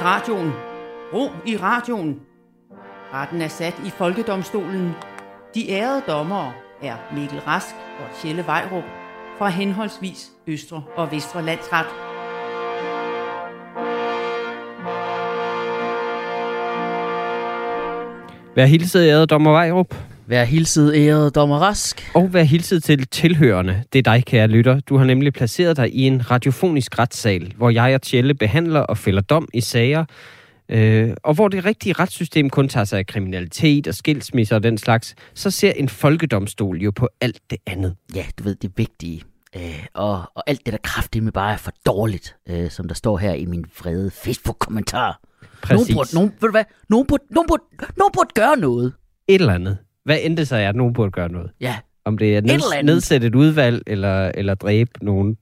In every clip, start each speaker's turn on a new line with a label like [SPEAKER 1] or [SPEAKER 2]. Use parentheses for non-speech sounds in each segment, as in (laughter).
[SPEAKER 1] i radioen. Ro i radioen. Retten er sat i Folkedomstolen. De ærede dommere er Mikkel Rask og Tjelle Vejrup fra henholdsvis Østre og Vestre Landsret.
[SPEAKER 2] Vær hilset, ærede dommer Vejrup.
[SPEAKER 3] Vær hilset, æret dommer Rask.
[SPEAKER 2] Og vær hilset til tilhørende. Det er dig, kære lytter. Du har nemlig placeret dig i en radiofonisk retssal, hvor jeg og Tjelle behandler og fælder dom i sager, øh, og hvor det rigtige retssystem kun tager sig af kriminalitet og skilsmisser og den slags, så ser en folkedomstol jo på alt det andet.
[SPEAKER 3] Ja, du ved, det vigtige. Øh, og, og alt det, der kraftigt med bare er for dårligt, øh, som der står her i min vrede Facebook-kommentar. Nogen
[SPEAKER 2] Præcis.
[SPEAKER 3] burde, nogen, ved du hvad? Nogen burde, nogen, burde, nogen burde gøre noget.
[SPEAKER 2] Et eller andet. Hvad end det så er, at nogen burde gøre noget.
[SPEAKER 3] Ja,
[SPEAKER 2] Om det er neds-
[SPEAKER 3] andet.
[SPEAKER 2] nedsætte et udvalg, eller, eller dræbe nogen.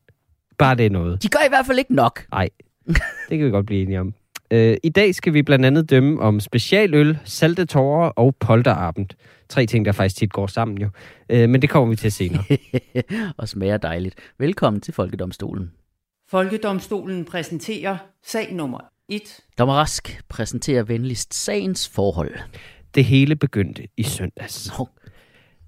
[SPEAKER 2] Bare det er noget.
[SPEAKER 3] de gør i hvert fald ikke nok.
[SPEAKER 2] Nej, (laughs) det kan vi godt blive enige om. Øh, I dag skal vi blandt andet dømme om specialøl, salte tårer og polterabend. Tre ting, der faktisk tit går sammen jo. Øh, men det kommer vi til senere. (laughs)
[SPEAKER 3] og smager dejligt. Velkommen til Folkedomstolen.
[SPEAKER 1] Folkedomstolen præsenterer sag nummer 1.
[SPEAKER 3] Dommer Rask præsenterer venligst sagens forhold.
[SPEAKER 2] Det hele begyndte i søndags.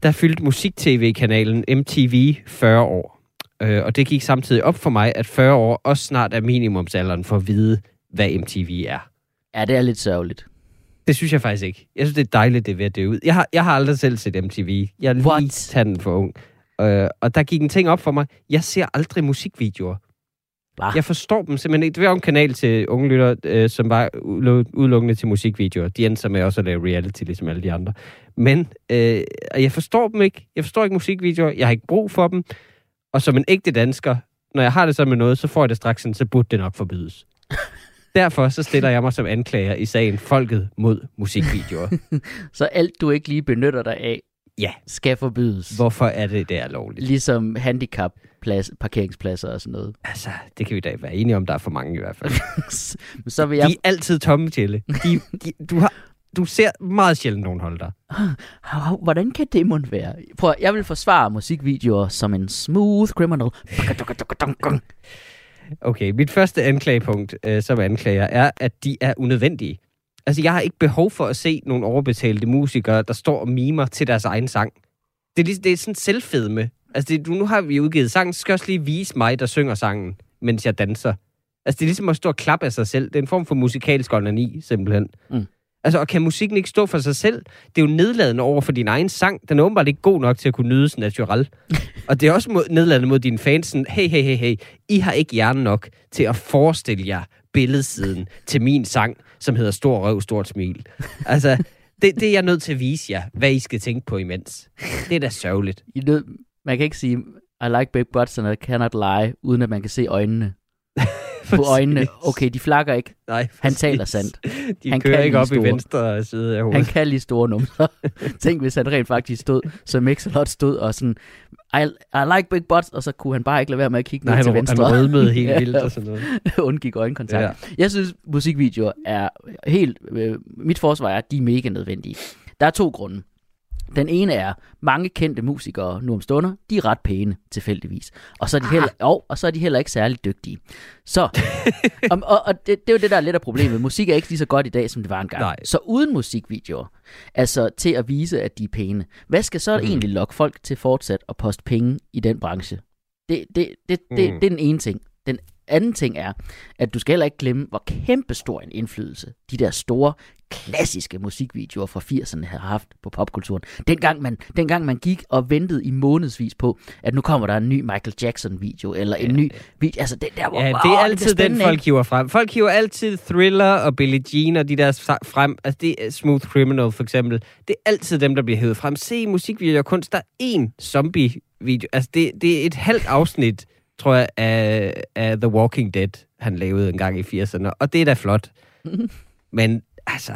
[SPEAKER 2] Der fyldte musik-tv-kanalen MTV 40 år. Øh, og det gik samtidig op for mig, at 40 år også snart er minimumsalderen for at vide, hvad MTV er.
[SPEAKER 3] Ja, det er lidt sørgeligt.
[SPEAKER 2] Det synes jeg faktisk ikke. Jeg synes, det er dejligt, det er ved at dø ud. Jeg har, jeg har aldrig selv set MTV. Jeg er lige
[SPEAKER 3] What?
[SPEAKER 2] tanden for ung. Øh, og der gik en ting op for mig. Jeg ser aldrig musikvideoer.
[SPEAKER 3] Hva?
[SPEAKER 2] Jeg forstår dem simpelthen ikke. Det var en kanal til unge lytter, øh, som var udelukkende til musikvideoer. De endte så med også at lave reality, ligesom alle de andre. Men øh, jeg forstår dem ikke. Jeg forstår ikke musikvideoer. Jeg har ikke brug for dem. Og som en ægte dansker, når jeg har det så med noget, så får jeg det straks sådan, så burde det nok forbydes. (laughs) Derfor så stiller jeg mig som anklager i sagen Folket mod musikvideoer. (laughs)
[SPEAKER 3] Så alt du ikke lige benytter dig af,
[SPEAKER 2] Ja.
[SPEAKER 3] skal forbydes.
[SPEAKER 2] Hvorfor er det der lovligt?
[SPEAKER 3] Ligesom handicap plads, parkeringspladser og sådan noget.
[SPEAKER 2] Altså, det kan vi da være enige om, der er for mange i hvert fald.
[SPEAKER 3] Men (laughs) så vil
[SPEAKER 2] De
[SPEAKER 3] jeg...
[SPEAKER 2] er altid tomme, Tjelle. De, de, du, har, du ser meget sjældent nogen holde dig.
[SPEAKER 3] Hvordan kan det måtte være? Prøv, jeg vil forsvare musikvideoer som en smooth criminal.
[SPEAKER 2] Okay, mit første anklagepunkt øh, som anklager er, at de er unødvendige. Altså, jeg har ikke behov for at se nogle overbetalte musikere, der står og mimer til deres egen sang. Det er, ligesom, det er sådan selvfedme. Altså, det, du, nu har vi udgivet sangen, så skal også lige vise mig, der synger sangen, mens jeg danser. Altså, det er ligesom at stå og klappe af sig selv. Det er en form for musikalsk onani, simpelthen.
[SPEAKER 3] Mm.
[SPEAKER 2] Altså, og kan musikken ikke stå for sig selv? Det er jo nedladende over for din egen sang. Den er åbenbart ikke god nok til at kunne nydes natural. (laughs) og det er også mod, nedladende mod dine fans. Sådan, hey, hey, hey, hey. I har ikke hjernen nok til at forestille jer billedsiden til min sang, som hedder Stor Røv, Stort Smil. (laughs) Altså, det, det er jeg nødt til at vise jer, hvad I skal tænke på imens. Det er da sørgeligt.
[SPEAKER 3] I nød, man kan ikke sige, I like big butts and I cannot lie, uden at man kan se øjnene. (laughs) På øjnene. Okay, de flakker ikke.
[SPEAKER 2] Nej,
[SPEAKER 3] Han taler sandt.
[SPEAKER 2] De
[SPEAKER 3] Han
[SPEAKER 2] han
[SPEAKER 3] kan
[SPEAKER 2] kører ikke op i
[SPEAKER 3] store.
[SPEAKER 2] venstre side af
[SPEAKER 3] Han
[SPEAKER 2] hovedet.
[SPEAKER 3] kan lige store numser. (laughs) Tænk, hvis han rent faktisk stod, så Mixelot stod og sådan, I, I like big butts, og så kunne han bare ikke lade være med at kigge
[SPEAKER 2] Nej,
[SPEAKER 3] ned
[SPEAKER 2] han,
[SPEAKER 3] til
[SPEAKER 2] han
[SPEAKER 3] venstre.
[SPEAKER 2] rødmede helt (laughs) vildt og sådan noget.
[SPEAKER 3] undgik øjenkontakt.
[SPEAKER 2] Ja.
[SPEAKER 3] Jeg synes, musikvideoer er helt... Øh, mit forsvar er, at de er mega nødvendige. Der er to grunde. Den ene er, mange kendte musikere nu om stunder, de er ret pæne, tilfældigvis. Og så er de heller, og, og så er de heller ikke særlig dygtige. Så, (laughs) og, og, og det, det er jo det, der er lidt af problemet. Musik er ikke lige så godt i dag, som det var engang.
[SPEAKER 2] Nej.
[SPEAKER 3] Så uden musikvideoer, altså til at vise, at de er pæne, hvad skal så
[SPEAKER 2] Mm.
[SPEAKER 3] egentlig lokke folk til fortsat at poste penge i den branche? Det, det, det, det,
[SPEAKER 2] Mm.
[SPEAKER 3] det er den ene ting. Den anden ting er, at du skal heller ikke glemme, hvor kæmpestor en indflydelse de der store, klassiske musikvideoer fra 80'erne har haft på popkulturen. Dengang man, dengang man gik og ventede i månedsvis på, at nu kommer der en ny Michael Jackson-video, eller en ny video. Altså, det der, hvor,
[SPEAKER 2] Ja, det
[SPEAKER 3] åh,
[SPEAKER 2] er altid den,
[SPEAKER 3] spændende,
[SPEAKER 2] folk
[SPEAKER 3] ikke?
[SPEAKER 2] hiver frem. Folk hiver altid Thriller og Billie Jean og de der frem. Altså, det er Smooth Criminal for eksempel. Det er altid dem, der bliver hævet frem. Se musikvideoer kunst. Der er én zombie-video. Altså, det, det er et halvt afsnit, tror jeg, af, af The Walking Dead, han lavede en gang i 80'erne. Og det er da flot. (laughs) Men altså,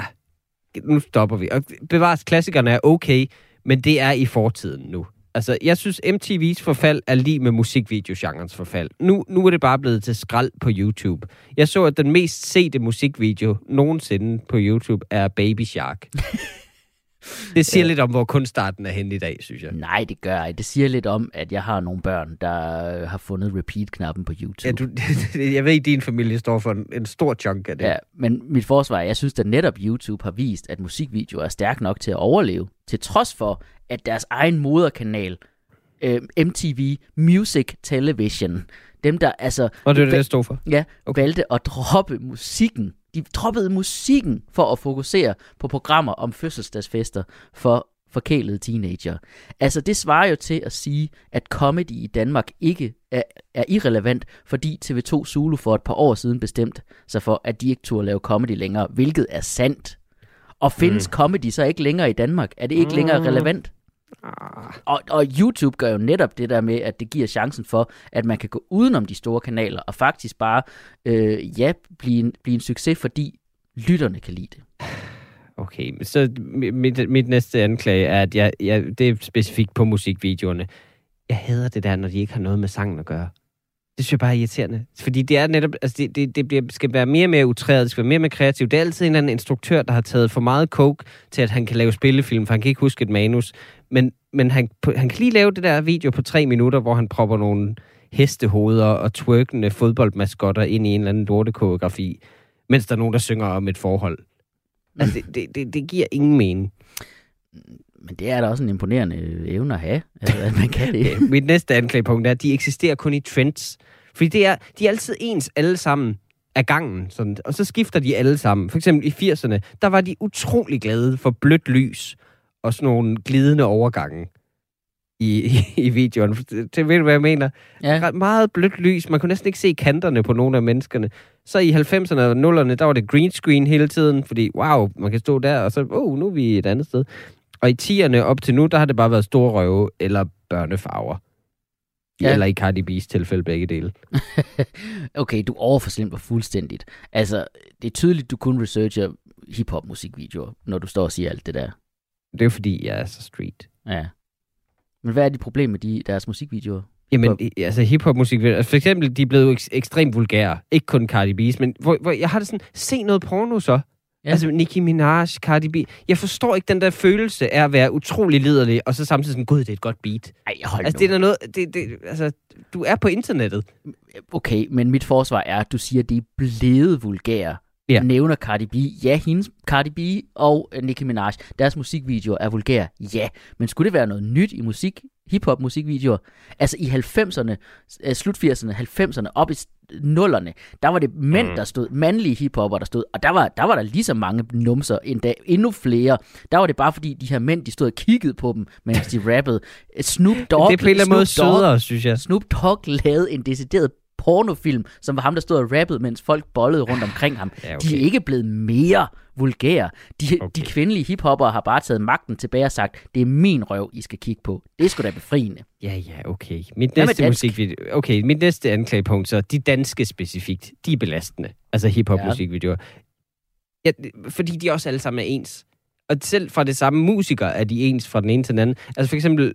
[SPEAKER 2] nu stopper vi. Og bevares, klassikerne er okay, men det er i fortiden nu. Altså, jeg synes, MTV's forfald er lige med musikvideogenrens forfald. Nu, nu er det bare blevet til skrald på YouTube. Jeg så, at den mest sete musikvideo nogensinde på YouTube er Baby Shark. (laughs) Det siger lidt om, hvor kunstarten er henne i dag, synes jeg.
[SPEAKER 3] Nej, det gør jeg. Det siger lidt om, at jeg har nogle børn, der har fundet repeat-knappen på YouTube.
[SPEAKER 2] Ja, du, (laughs) jeg ved, at din familie står for en, en stor chunk af det.
[SPEAKER 3] Ja, men mit forsvar er, jeg synes, at netop YouTube har vist, at musikvideoer er stærk nok til at overleve, til trods for, at deres egen moderkanal, øh, MTV Music Television, dem der altså...
[SPEAKER 2] Og det er det, det stod for?
[SPEAKER 3] Ja, okay. valgte at droppe musikken. De droppede musikken for at fokusere på programmer om fødselsdagsfester for forkælede teenager. Altså det svarer jo til at sige, at comedy i Danmark ikke er, er irrelevant, fordi TV2 Zulu for et par år siden bestemt sig for, at de ikke turde lave comedy længere, hvilket er sandt. Og findes mm. comedy så ikke længere i Danmark? Er det ikke mm. længere relevant? Ah. Og, og YouTube gør jo netop det der med, at det giver chancen for, at man kan gå udenom de store kanaler, og faktisk bare, øh, ja, blive en, blive en succes, fordi lytterne kan lide det.
[SPEAKER 2] Okay, så mit, mit næste anklage er, at jeg, jeg, det er specifikt på musikvideoerne. Jeg hader det der, når de ikke har noget med sangen at gøre. Det synes jeg bare er irriterende. Fordi det er netop, altså det, det, det bliver, skal være mere og mere utræret, det skal være mere og mere kreativt. Det er altid en eller anden instruktør, der har taget for meget coke til, at han kan lave spillefilm, for han kan ikke huske et manus. Men, men han, han kan lige lave det der video på tre minutter, hvor han propper nogle hestehoveder og twerkende fodboldmaskotter ind i en eller anden lortekoreografi, mens der er nogen, der synger om et forhold. Altså, det, det, det, det giver ingen mening.
[SPEAKER 3] Men det er da også en imponerende evne at have, altså, at man kan det. (laughs)
[SPEAKER 2] Mit næste anklagepunkt er, at de eksisterer kun i trends. Fordi det er, de er altid ens alle sammen af gangen, sådan, og så skifter de alle sammen. For eksempel i 80'erne, der var de utrolig glade for blødt lys og sådan nogle glidende overgange i, i, (laughs) i videoen. Det, ved du, hvad jeg mener? Ja. Meget blødt lys. Man kunne næsten ikke se kanterne på nogle af menneskerne. Så i 90'erne og 0'erne, der var det green screen hele tiden, fordi wow, man kan stå der, og så, oh, nu er vi et andet sted. Og i 10'erne op til nu, der har det bare været store røve eller børnefarver. Ja. Eller i Cardi B's tilfælde begge dele. (laughs)
[SPEAKER 3] okay, du overforslimper fuldstændigt. Altså, det er tydeligt, du kun researcher hip-hop musikvideoer, når du står og siger alt det der.
[SPEAKER 2] Det er fordi, jeg er så street.
[SPEAKER 3] Ja. Men hvad er dit problem med de, deres musikvideoer?
[SPEAKER 2] Jamen, altså hiphop musik, altså, for eksempel, de er blevet ek- ekstremt vulgære. Ikke kun Cardi B's, men hvor, hvor jeg har det sådan, se noget porno så. Ja. Altså Nicki Minaj, Cardi B. Jeg forstår ikke den der følelse af at være utrolig liderlig, og så samtidig sådan, gud, det er et godt beat.
[SPEAKER 3] Ej, hold
[SPEAKER 2] altså, nu. det er noget, det, det, altså, du er på internettet.
[SPEAKER 3] Okay, men mit forsvar er, at du siger, at de er blevet vulgære ja. nævner Cardi B. Ja, hendes Cardi B og Nicki Minaj, deres musikvideoer er vulgære. Ja, men skulle det være noget nyt i musik, hiphop musikvideoer? Altså i 90'erne, øh, slut 80'erne, 90'erne, op i nullerne, der var det mænd, mm. der stod, mandlige hiphopper, der stod, og der var, der var der lige så mange numser, endda endnu flere. Der var det bare fordi, de her mænd, de stod og kiggede på dem, mens de (laughs) rappede. Snoop Dogg,
[SPEAKER 2] det er på en eller anden måde sødere, synes jeg.
[SPEAKER 3] Snoop Dogg lavede en decideret pornofilm, som var ham, der stod og rappede, mens folk bollede rundt omkring ham. Ja, okay. De er ikke blevet mere vulgære. De, okay. de kvindelige hiphopper har bare taget magten tilbage og sagt, det er min røv, I skal kigge på. Det er sgu da befriende.
[SPEAKER 2] Ja, ja, okay. Mit næste musikvideo, okay, mit næste anklagepunkt, så de danske specifikt, de er belastende. Altså hiphop ja. musikvideoer. Ja, fordi de også alle sammen er ens og selv fra det samme musiker er de ens fra den ene til den anden. Altså for eksempel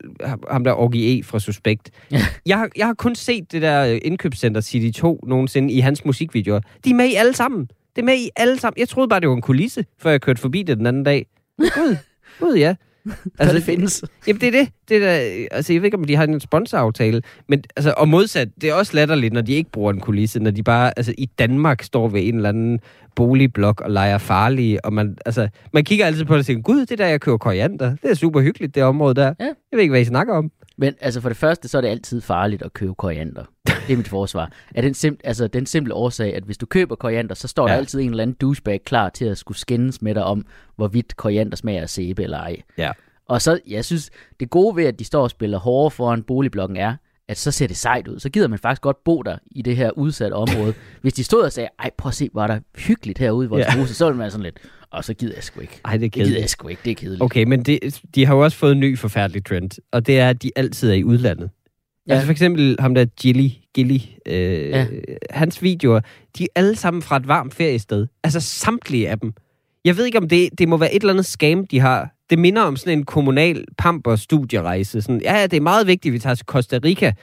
[SPEAKER 2] ham der Orgie E fra Suspekt. Ja. Jeg, har, jeg har kun set det der indkøbscenter City 2 nogensinde i hans musikvideoer. De er med i alle sammen. Det er med i alle sammen. Jeg troede bare, det var en kulisse, før jeg kørte forbi det den anden dag. Gud, Gud ja. (laughs)
[SPEAKER 3] Altså, det findes.
[SPEAKER 2] Jamen, det er det. det er der, altså, jeg ved ikke, om de har en sponsoraftale, men altså, og modsat, det er også latterligt, når de ikke bruger en kulisse, når de bare, altså, i Danmark står ved en eller anden boligblok og leger farlige, og man, altså, man kigger altid på det og siger, gud, det der, jeg køber koriander, det er super hyggeligt, det område der. Ja. Jeg ved ikke, hvad I snakker om.
[SPEAKER 3] Men altså for det første, så er det altid farligt at købe koriander. Det er mit forsvar. Er den, sim- altså, den simple årsag, at hvis du køber koriander, så står ja. der altid en eller anden douchebag klar til at skulle skændes med dig om, hvorvidt koriander smager af sæbe eller ej.
[SPEAKER 2] Ja.
[SPEAKER 3] Og så, jeg synes, det gode ved, at de står og spiller hårdere foran boligblokken er, at så ser det sejt ud. Så gider man faktisk godt bo der i det her udsatte område. Hvis de stod og sagde, ej prøv at se, hvor der hyggeligt herude i vores ja. hus, så ville man sådan lidt, og så gider jeg sgu ikke.
[SPEAKER 2] Ej, det er
[SPEAKER 3] kedeligt. Det gider jeg sgu ikke, det er kedeligt.
[SPEAKER 2] Okay, men det, de har jo også fået en ny forfærdelig trend, og det er, at de altid er i udlandet. Ja. Altså for eksempel ham der Gilly, Gilly øh, ja. hans videoer, de er alle sammen fra et varmt feriested. Altså samtlige af dem. Jeg ved ikke, om det, det må være et eller andet scam, de har. Det minder om sådan en kommunal pamper studierejse. Sådan, ja, det er meget vigtigt, at vi tager til Costa Rica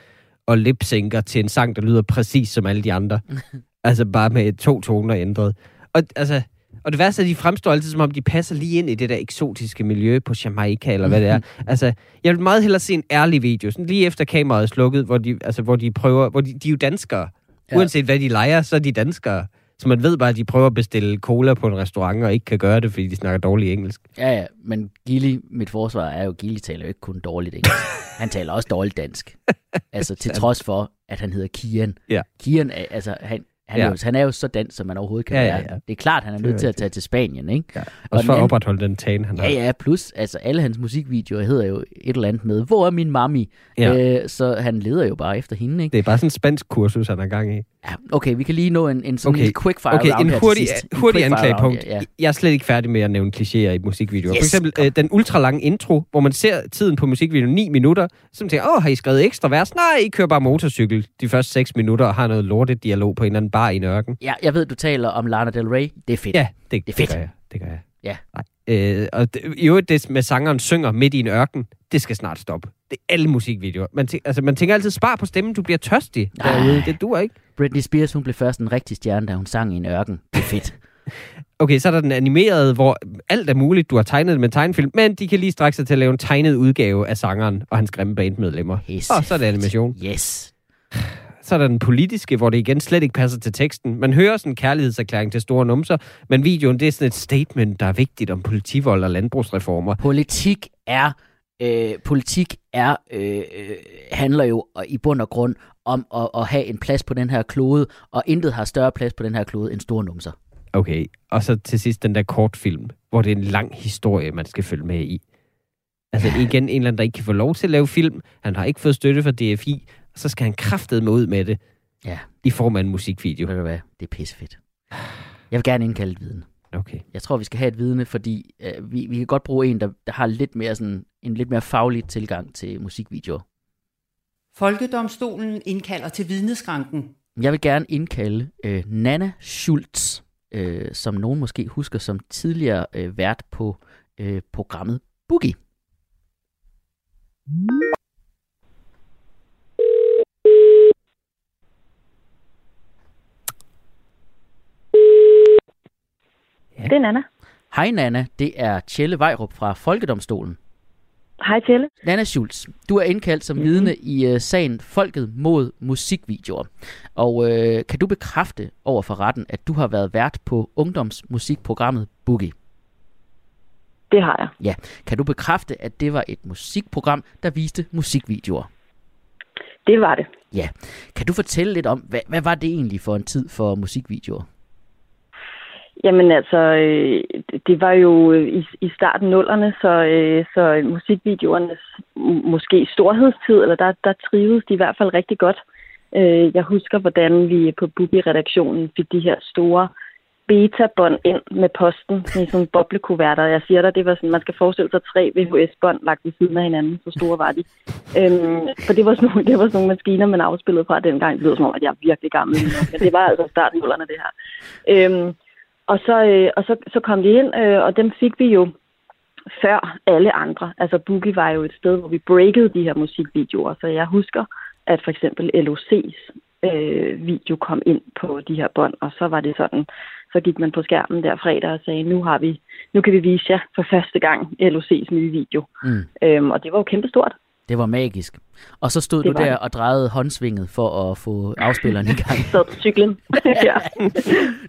[SPEAKER 2] og lipsynker til en sang, der lyder præcis som alle de andre. (laughs) altså bare med to toner ændret. Og, altså, Og det værste er, at de fremstår altid, som om de passer lige ind i det der eksotiske miljø på Jamaica, eller hvad det er. (laughs) Altså, jeg vil meget hellere se en ærlig video, sådan lige efter kameraet er slukket, hvor de, altså, hvor de prøver, hvor de, de er jo danskere.
[SPEAKER 3] Ja.
[SPEAKER 2] Uanset hvad de leger, så er de danskere. Så man ved bare, at de prøver at bestille cola på en restaurant, og ikke kan gøre det, fordi de snakker dårlig engelsk.
[SPEAKER 3] Ja, ja, men Gilly, mit forsvar er jo, Gilly taler jo ikke kun dårligt engelsk. (laughs) han taler også dårligt dansk. (laughs) Altså til trods for, at han hedder Kian.
[SPEAKER 2] Ja.
[SPEAKER 3] Kian er, altså, han, han,
[SPEAKER 2] Ja.
[SPEAKER 3] er jo, han er jo så dansk, som man overhovedet kan
[SPEAKER 2] Ja, ja,
[SPEAKER 3] være.
[SPEAKER 2] ja.
[SPEAKER 3] Det er klart, han er nødt til at tage til Spanien, ikke?
[SPEAKER 2] Ja.
[SPEAKER 3] Og
[SPEAKER 2] Også for
[SPEAKER 3] den
[SPEAKER 2] at opretholde den tane, han har.
[SPEAKER 3] Ja, ja, plus, altså alle hans musikvideoer hedder jo et eller andet med, hvor er min mami?
[SPEAKER 2] Ja.
[SPEAKER 3] Øh, så han leder jo bare efter hende, ikke?
[SPEAKER 2] Det er bare sådan en spansk kursus, han er gang i.
[SPEAKER 3] Ja, okay, vi kan lige nå en, en sådan
[SPEAKER 2] Okay,
[SPEAKER 3] okay. quickfire
[SPEAKER 2] Okay, en hurtig.
[SPEAKER 3] En
[SPEAKER 2] hurtig
[SPEAKER 3] quickfire
[SPEAKER 2] anklagepunkt.
[SPEAKER 3] Ja, ja.
[SPEAKER 2] Jeg er slet ikke færdig med at nævne klichéer i musikvideoer. For
[SPEAKER 3] Yes,
[SPEAKER 2] eksempel øh, den ultralange intro, hvor man ser tiden på musikvideoen 9 minutter, så tænker, åh, har I skrevet ekstra vers? Nej, I kører bare motorcykel de første 6 minutter og har noget lortet dialog på en eller anden bar i en ørken.
[SPEAKER 3] ja, jeg ved, du taler om Lana Del Rey. Det er fedt.
[SPEAKER 2] Ja, det,
[SPEAKER 3] Det er fedt.
[SPEAKER 2] Det gør jeg. Det gør jeg.
[SPEAKER 3] Ja.
[SPEAKER 2] Nej. Øh, og det, i øvrigt, det med sangeren synger midt i en ørken, det skal snart stoppe. Det er alle musikvideoer. Man, tænker, altså, man tænker altid, spar på stemmen, du bliver tørstig
[SPEAKER 3] Nej.
[SPEAKER 2] derude. Det duer ikke.
[SPEAKER 3] Britney Spears, hun blev først en rigtig stjerne, da hun sang i en ørken. Det er fedt. (laughs)
[SPEAKER 2] Okay, så er der den animerede, hvor alt er muligt. Du har tegnet det med tegnefilm, men de kan lige strække sig til at lave en tegnet udgave af sangeren og hans grimme bandmedlemmer.
[SPEAKER 3] Pisse
[SPEAKER 2] Og så er det animation.
[SPEAKER 3] Yes.
[SPEAKER 2] Så er der den politiske, hvor det igen slet ikke passer til teksten. Man hører sådan en kærlighedserklæring til store numser, men videoen det er sådan et statement, der er vigtigt om politivold og landbrugsreformer.
[SPEAKER 3] Politik er, øh, politik er, øh, øh, handler jo i bund og grund om at, at have en plads på den her klode, og intet har større plads på den her klode end store numser.
[SPEAKER 2] Okay, og så til sidst den der kortfilm, hvor det er en lang historie, man skal følge med i. Altså igen, en eller anden, der ikke kan få lov til at lave film. Han har ikke fået støtte fra DFI, og så skal han kraftede med ud med det
[SPEAKER 3] Ja,
[SPEAKER 2] i form af en musikvideo.
[SPEAKER 3] ved du hvad? Det er pissefedt. Jeg vil gerne indkalde et vidne.
[SPEAKER 2] Okay.
[SPEAKER 3] Jeg tror, vi skal have et vidne, fordi øh, vi, vi kan godt bruge en, der, der har lidt mere sådan, en lidt mere faglig tilgang til musikvideoer.
[SPEAKER 1] Folkedomstolen indkalder til vidneskranken.
[SPEAKER 3] Jeg vil gerne indkalde øh, Nana Schultz, øh, som nogen måske husker som tidligere øh, vært på øh, programmet Boogie.
[SPEAKER 4] Det er Nana.
[SPEAKER 3] Hej Nana, det er Tjelle Vejrup fra Folkedomstolen.
[SPEAKER 4] Hej Tjelle.
[SPEAKER 3] Nana Schultz, du er indkaldt som mm-hmm. vidne i uh, sagen Folket mod musikvideoer. Og uh, kan du bekræfte over for retten, at du har været vært på ungdomsmusikprogrammet Boogie?
[SPEAKER 4] Det har jeg.
[SPEAKER 3] Ja. Kan du bekræfte, at det var et musikprogram, der viste musikvideoer?
[SPEAKER 4] Det var det.
[SPEAKER 3] Ja. Kan du fortælle lidt om, hvad, hvad var det egentlig for en tid for musikvideoer?
[SPEAKER 4] Jamen altså, øh, det var jo øh, i, i starten nullerne, så, øh, så musikvideoernes måske storhedstid, eller der, der trivedes de i hvert fald rigtig godt. Øh, jeg husker, hvordan vi på Bubi-redaktionen fik de her store beta-bånd ind med posten i sådan nogle boblekuverter. Jeg siger dig, det var sådan, man skal forestille sig tre VHS-bånd lagt ved siden af hinanden, så store var de. Øhm, for det var, sådan nogle, det var sådan nogle maskiner, man afspillede fra dengang. Det lyder som om, at jeg er virkelig gammel, men det var altså starten nullerne, det her. Øhm, og så, øh, og så, så kom de ind, øh, og dem fik vi jo før alle andre. Altså Boogie var jo et sted, hvor vi breakede de her musikvideoer, så jeg husker, at for eksempel LOC's øh, video kom ind på de her bånd, og så var det sådan, så gik man på skærmen der fredag og sagde, nu har vi, nu kan vi vise jer for første gang LOC's nye video.
[SPEAKER 3] Mm.
[SPEAKER 4] Øhm, og det var jo kæmpestort.
[SPEAKER 3] Det var magisk. Og så stod
[SPEAKER 4] Det
[SPEAKER 3] du der
[SPEAKER 4] det.
[SPEAKER 3] og drejede håndsvinget for at få afspilleren i (laughs) gang.
[SPEAKER 4] Så cyklen. (laughs) ja.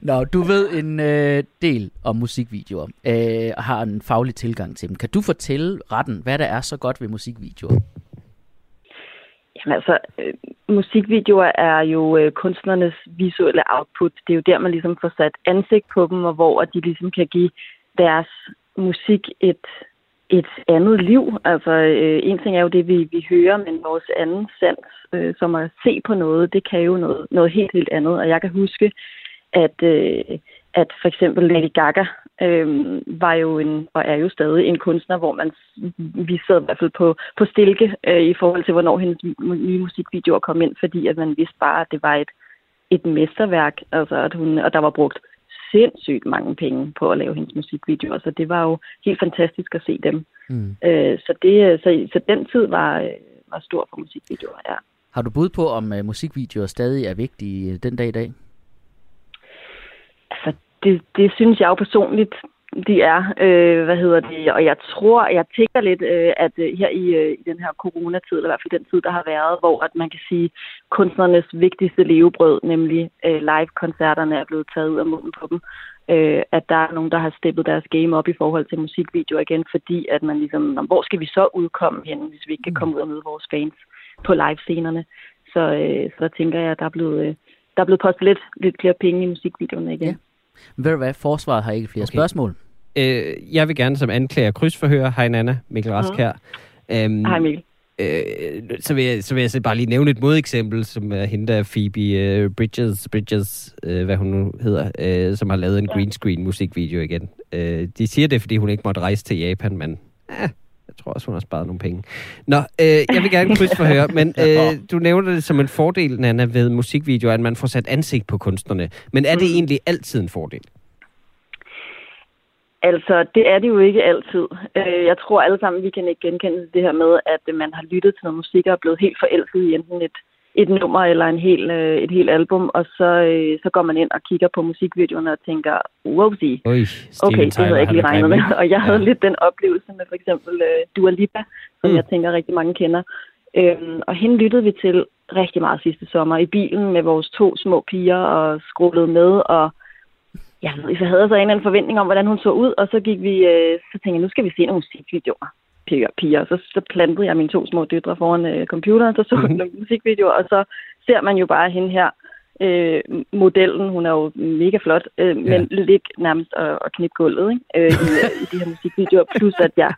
[SPEAKER 3] Nå, du ved en øh, del om musikvideoer øh, og har en faglig tilgang til dem. Kan du fortælle retten, hvad der er så godt ved musikvideoer?
[SPEAKER 4] Jamen altså, øh, musikvideoer er jo øh, kunstnernes visuelle output. Det er jo der, man ligesom får sat ansigt på dem, og hvor de ligesom kan give deres musik et, et andet liv. Altså, øh, en ting er jo det, vi, vi hører, men vores anden sans, øh, som at se på noget, det kan jo noget, noget helt, helt andet. Og jeg kan huske, at, øh, at for eksempel Lady Gaga øh, var jo en, og er jo stadig en kunstner, hvor man vi sad i hvert fald på, på stilke øh, i forhold til, hvornår hendes nye musikvideoer kom ind, fordi at man vidste bare, at det var et, et mesterværk, altså at hun, og der var brugt sindssygt mange penge på at lave hendes musikvideoer, så det var jo helt fantastisk at se dem.
[SPEAKER 3] Mm.
[SPEAKER 4] Øh, så, det, så, så den tid var, øh, var stor for musikvideoer, ja.
[SPEAKER 3] Har du bud på, om øh, musikvideoer stadig er vigtige øh, den dag i dag?
[SPEAKER 4] Altså, det, det synes jeg jo personligt, de er. Øh, hvad hedder det? Og jeg tror, jeg tænker lidt, øh, at øh, her i, øh, i den her coronatid, eller i hvert fald den tid, der har været, hvor at man kan sige, kunstnernes vigtigste levebrød, nemlig øh, live-koncerterne, er blevet taget ud af munden på dem. Øh, at der er nogen, der har steppet deres game op i forhold til musikvideoer igen, fordi at man ligesom, "Nå, hvor skal vi så udkomme hen, hvis vi ikke kan komme ud og møde vores fans på live-scenerne? Så, øh, så der tænker jeg, at der er blevet, øh, der er blevet postet lidt, lidt flere penge i musikvideoerne igen.
[SPEAKER 3] Ja. Ved du hvad, forsvaret har ikke flere
[SPEAKER 2] okay.
[SPEAKER 3] spørgsmål.
[SPEAKER 2] Øh, jeg vil gerne som anklager krydsforhøre. Hej Nana, Mikkel Rask her. Øhm,
[SPEAKER 4] Hej Mikkel.
[SPEAKER 2] Øh, så, vil jeg, så vil jeg så bare lige nævne et modeksempel, som er hende der Phoebe øh, Bridges, Bridges øh, hvad hun nu hedder, øh, som har lavet en green screen musikvideo igen. Øh, de siger det, fordi hun ikke måtte rejse til Japan, men eh, jeg tror også, hun har sparet nogle penge. Nå, øh, jeg vil gerne krydsforhøre, (laughs) men øh, du nævner det som en fordel, Nana, ved musikvideoer, at man får sat ansigt på kunstnerne. Men er det egentlig altid en fordel?
[SPEAKER 4] Altså, det er det jo ikke altid. Øh, Jeg tror alle sammen, vi kan ikke genkende det her med, at man har lyttet til noget musik og er blevet helt forelsket i enten et, et nummer eller en hel, øh, et helt album, og så, øh, så går man ind og kigger på musikvideoerne og tænker, wowsy, okay, det havde jeg ikke lige regnet med. Og jeg havde
[SPEAKER 2] Ja.
[SPEAKER 4] lidt den oplevelse med for eksempel uh, Dua Lipa, som
[SPEAKER 2] mm.
[SPEAKER 4] jeg tænker rigtig mange kender. Øhm, og hende lyttede vi til rigtig meget sidste sommer i bilen med vores to små piger og skrullede med, og jeg, jeg havde så en eller anden forventning om, hvordan hun så ud, og så gik vi, øh, så tænkte jeg, nu skal vi se nogle musikvideoer, piger, piger. Så, så plantede jeg mine to små døtre foran øh, computeren, så så
[SPEAKER 2] Mhm.
[SPEAKER 4] mm-hmm. nogle musikvideoer, og så ser man jo bare hende her, øh, modellen, hun er jo mega flot, øh, men ligge nærmest og, og knippe gulvet ikke? Øh, i, i de her musikvideoer, plus at jeg,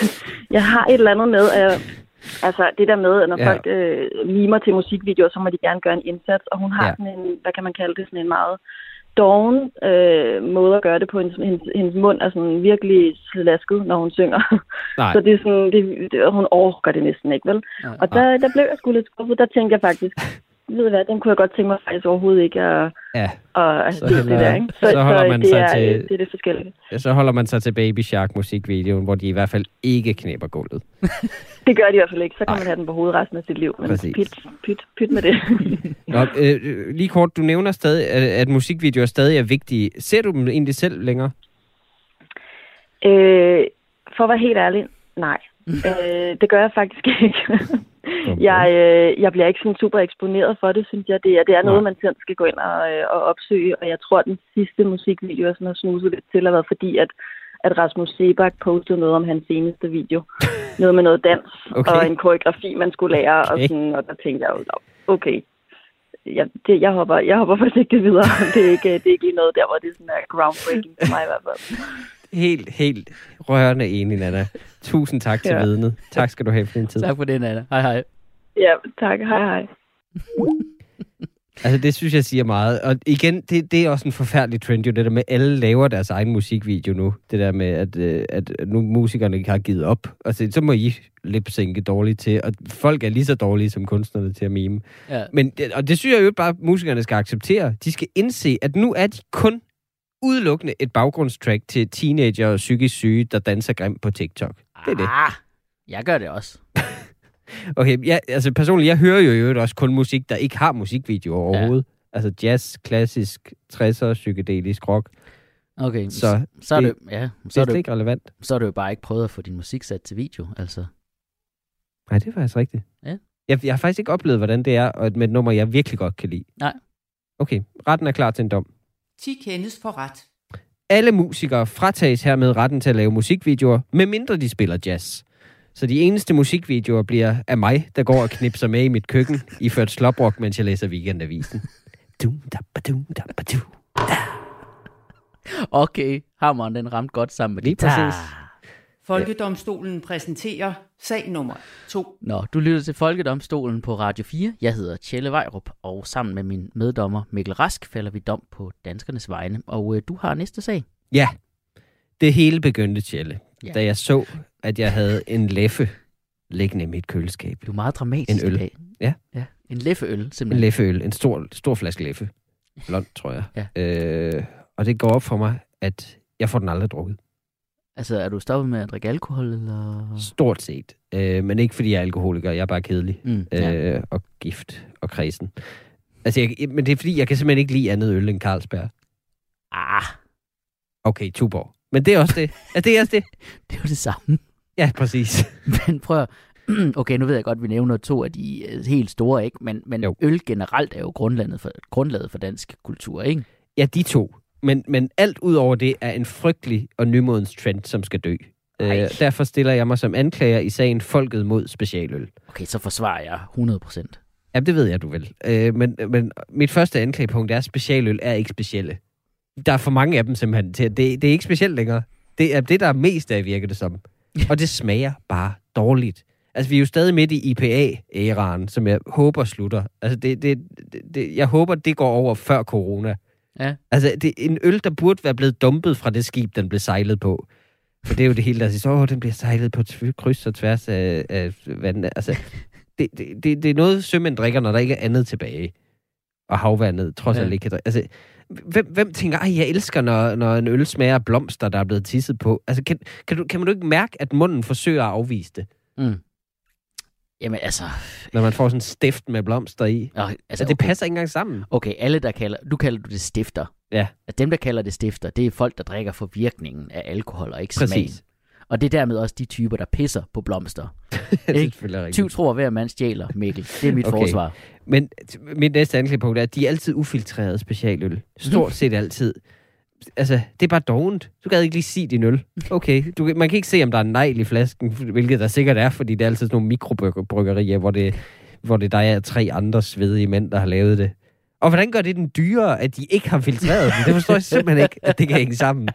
[SPEAKER 4] (laughs) jeg har et eller andet med, at Altså det der med, at når
[SPEAKER 2] Ja.
[SPEAKER 4] ja. folk øh, mimer til musikvideoer, så må de gerne gøre en indsats, og hun har
[SPEAKER 2] Ja.
[SPEAKER 4] ja. sådan en, hvad kan man kalde det, sådan en meget doven øh, måde at gøre det på. Hendes, hendes, hendes mund er sådan virkelig slasket, når hun synger.
[SPEAKER 2] Nej. (laughs)
[SPEAKER 4] Så det er sådan, det, det, hun overgår det næsten ikke, vel?
[SPEAKER 3] Nej.
[SPEAKER 4] Og der, der blev jeg sgu lidt skuffet. Der tænkte jeg faktisk, (laughs) ved hvad, den kunne jeg godt tænke mig faktisk overhovedet ikke at,
[SPEAKER 2] Ja,
[SPEAKER 4] og, altså,
[SPEAKER 2] Så
[SPEAKER 4] det, der, ikke?
[SPEAKER 2] så holder man
[SPEAKER 4] det,
[SPEAKER 2] sig
[SPEAKER 4] er,
[SPEAKER 2] til-
[SPEAKER 4] det er det forskellige.
[SPEAKER 2] så holder man sig til Baby Shark musikvideoen, hvor de i hvert fald ikke knæber gulvet. (laughs)
[SPEAKER 4] Det gør de i hvert fald ikke. Så kan
[SPEAKER 2] Nej.
[SPEAKER 4] man have den på hovedet resten af sit liv. Men
[SPEAKER 2] Præcis.
[SPEAKER 4] pyt, pyt, pyt med det. (laughs)
[SPEAKER 2] Nå, øh, lige kort, du nævner stadig, at, at musikvideoer stadig er vigtige. Ser du dem egentlig selv længere?
[SPEAKER 4] Øh, for at være helt ærlig, nej. Øh, det gør jeg faktisk ikke. jeg, øh, jeg bliver ikke sådan super eksponeret for det, synes jeg. Det er, det er noget, man selv skal gå ind og, øh, og opsøge. Og jeg tror, at den sidste musikvideo, jeg sådan har snuset lidt til, har været fordi, at, at Rasmus Sebak postede noget om hans seneste video. (laughs) noget med noget dans
[SPEAKER 2] Okay.
[SPEAKER 4] og en koreografi, man skulle lære.
[SPEAKER 2] Okay.
[SPEAKER 4] Og, sådan, og der tænkte jeg jo, "Nå, okay, jeg, det, jeg, hopper, jeg hopper forsigtigt videre. (laughs) det, er ikke, det er ikke lige noget der, hvor det sådan er groundbreaking for mig i hvert fald.
[SPEAKER 2] Helt, helt rørende enig, Nana. Tusind tak til
[SPEAKER 4] Ja.
[SPEAKER 2] vidnet. Tak skal du have for din tid.
[SPEAKER 3] Tak for det, Nana. Hej hej.
[SPEAKER 4] Ja, tak. Hej hej.
[SPEAKER 2] Altså, det synes jeg siger meget. Og igen, det, det er også en forfærdelig trend, jo det der med, at alle laver deres egen musikvideo nu. Det der med, at, øh, at nu musikerne ikke har givet op. Altså, så må I lipsynke dårligt til. Og folk er lige så dårlige som kunstnerne til at mime.
[SPEAKER 3] Ja.
[SPEAKER 2] Men, det- og det synes jeg jo bare, at musikerne skal acceptere. De skal indse, at nu er de kun udelukkende et baggrundstrack til teenager og psykisk syge, der danser grimt på TikTok. Det er det.
[SPEAKER 3] Ah, jeg gør det også. (laughs)
[SPEAKER 2] Okay, ja, altså personligt, jeg hører jo i øvrigt også kun musik, der ikke har musikvideoer overhovedet. Altså jazz, klassisk, 60'er, psykedelisk rock.
[SPEAKER 3] Okay,
[SPEAKER 2] Så
[SPEAKER 3] så, så, er
[SPEAKER 2] det-
[SPEAKER 3] det, ja,
[SPEAKER 2] Så
[SPEAKER 3] så,
[SPEAKER 2] er det
[SPEAKER 3] det,
[SPEAKER 2] ikke relevant.
[SPEAKER 3] så er det jo bare ikke prøvet at få din musik sat til video, altså.
[SPEAKER 2] Nej, det er faktisk rigtigt.
[SPEAKER 3] Ja.
[SPEAKER 2] Jeg, jeg har faktisk ikke oplevet, hvordan det er og med et nummer, jeg virkelig godt kan lide.
[SPEAKER 3] Nej.
[SPEAKER 2] Okay, retten er klar til en dom.
[SPEAKER 1] 10 kendes for ret.
[SPEAKER 2] Alle musikere fratages hermed retten til at lave musikvideoer, medmindre de spiller jazz. Så de eneste musikvideoer bliver af mig, der går og knipser med i mit køkken, iført sloprock, mens jeg læser weekendavisen. Dum, da, ba, dum, da, ba, du.
[SPEAKER 3] Okay, hammeren den ramte godt sammen med
[SPEAKER 2] Lige
[SPEAKER 3] guitar.
[SPEAKER 2] præcis.
[SPEAKER 1] Folkedomstolen præsenterer sag nummer 2.
[SPEAKER 3] Nå, du lytter til Folkedomstolen på Radio 4. Jeg hedder Tjelle Vejrup, og sammen med min meddommer Mikkel Rask falder vi dom på danskernes vegne. Og øh, du har næste sag.
[SPEAKER 2] Ja, det hele begyndte, Tjelle,
[SPEAKER 3] Ja.
[SPEAKER 2] da jeg så, at jeg havde en leffe liggende i mit køleskab.
[SPEAKER 3] Du er meget dramatisk
[SPEAKER 2] En øl.
[SPEAKER 3] i dag.
[SPEAKER 2] Ja.
[SPEAKER 3] ja. En læffeøl,
[SPEAKER 2] En
[SPEAKER 3] simpelthen.
[SPEAKER 2] leffeøl, en stor, stor flaske leffe. Blond, tror jeg.
[SPEAKER 3] Ja.
[SPEAKER 2] Øh, og det går op for mig, at jeg får den aldrig drukket.
[SPEAKER 3] Altså, er du stoppet med at drikke alkohol, eller?
[SPEAKER 2] Stort set. Øh, men ikke fordi jeg er alkoholiker, jeg er bare kedelig.
[SPEAKER 3] Mm, ja.
[SPEAKER 2] Øh, og gift og kredsen. Altså, jeg, men det er fordi, jeg kan simpelthen ikke lide andet øl end Carlsberg.
[SPEAKER 3] Ah,
[SPEAKER 2] Okay, Tuborg. Men det er også det. Er det også det? (laughs)
[SPEAKER 3] Det er jo det samme.
[SPEAKER 2] Ja, præcis. (laughs)
[SPEAKER 3] Men prøv (clears throat) Okay, nu ved jeg godt, at vi nævner to af de øh, helt store, ikke? Men, men
[SPEAKER 2] Jo.
[SPEAKER 3] øl generelt er jo grundlaget for, grundlaget for dansk kultur, ikke?
[SPEAKER 2] Ja, de to. Men, men alt ud over det er en frygtelig og nymodens trend, som skal dø.
[SPEAKER 3] Ej.
[SPEAKER 2] Øh, derfor stiller jeg mig som anklager i sagen Folket mod specialøl.
[SPEAKER 3] Okay, så forsvarer jeg 100 procent.
[SPEAKER 2] Jamen, det ved jeg, du vil. Øh, men, men mit første anklagepunkt er, at specialøl er ikke specielle. Der er for mange af dem simpelthen til, at det, det er ikke specielt længere. Det er det, der er mest af, virker det som. Og det smager bare dårligt. Altså, vi er jo stadig midt i IPA-æraen, som jeg håber slutter. Altså, det, det, det, det, jeg håber, det går over før corona.
[SPEAKER 3] Ja.
[SPEAKER 2] Altså, det er en øl, der burde være blevet dumpet fra det skib, den blev sejlet på. For det er jo det hele, der siger, åh, den bliver sejlet på kryds og tværs af, af vandet. Altså, det, det, det, det er noget, sømænd drikker, når der ikke er andet tilbage. Og havvandet trods
[SPEAKER 3] Ja.
[SPEAKER 2] alt ikke kan drikke. Altså, hvem, hvem tænker, ej, jeg elsker, når, når en øl smager af blomster, der er blevet tisset på? Altså, kan, kan, du, kan man du ikke mærke, at munden forsøger at afvise det,
[SPEAKER 3] Mm. Jamen altså,
[SPEAKER 2] når man får sådan en stift med blomster i?
[SPEAKER 3] øh,
[SPEAKER 2] Altså,
[SPEAKER 3] altså
[SPEAKER 2] det
[SPEAKER 3] okay,
[SPEAKER 2] passer ikke engang sammen.
[SPEAKER 3] okay, alle der kalder, du kalder du det stifter.
[SPEAKER 2] Ja.
[SPEAKER 3] At dem, der kalder det stifter, det er folk, der drikker for virkningen af alkohol og ikke smagen.
[SPEAKER 2] Præcis.
[SPEAKER 3] Og det er dermed også de typer, der pisser på blomster. (laughs)
[SPEAKER 2] er
[SPEAKER 3] Ikke? 20 tror, hver mand stjæler, Mikkel. Det er mit (laughs)
[SPEAKER 2] Okay.
[SPEAKER 3] forsvar.
[SPEAKER 2] Men mit næste anklagepunkt er, at de er altid ufiltreret specialøl. Stort set altid. Altså, det er bare dovent. Du kan ikke lige sige din øl. Okay, du, man kan ikke se, om der er en negl i flasken, hvilket der sikkert er, fordi det er altid sådan nogle mikrobryggerier, hvor det, hvor det der er tre andre svedige mænd, der har lavet det. Og hvordan gør det den dyrere, at de ikke har filtreret den? Det forstår jeg simpelthen ikke, at det kan hænge sammen.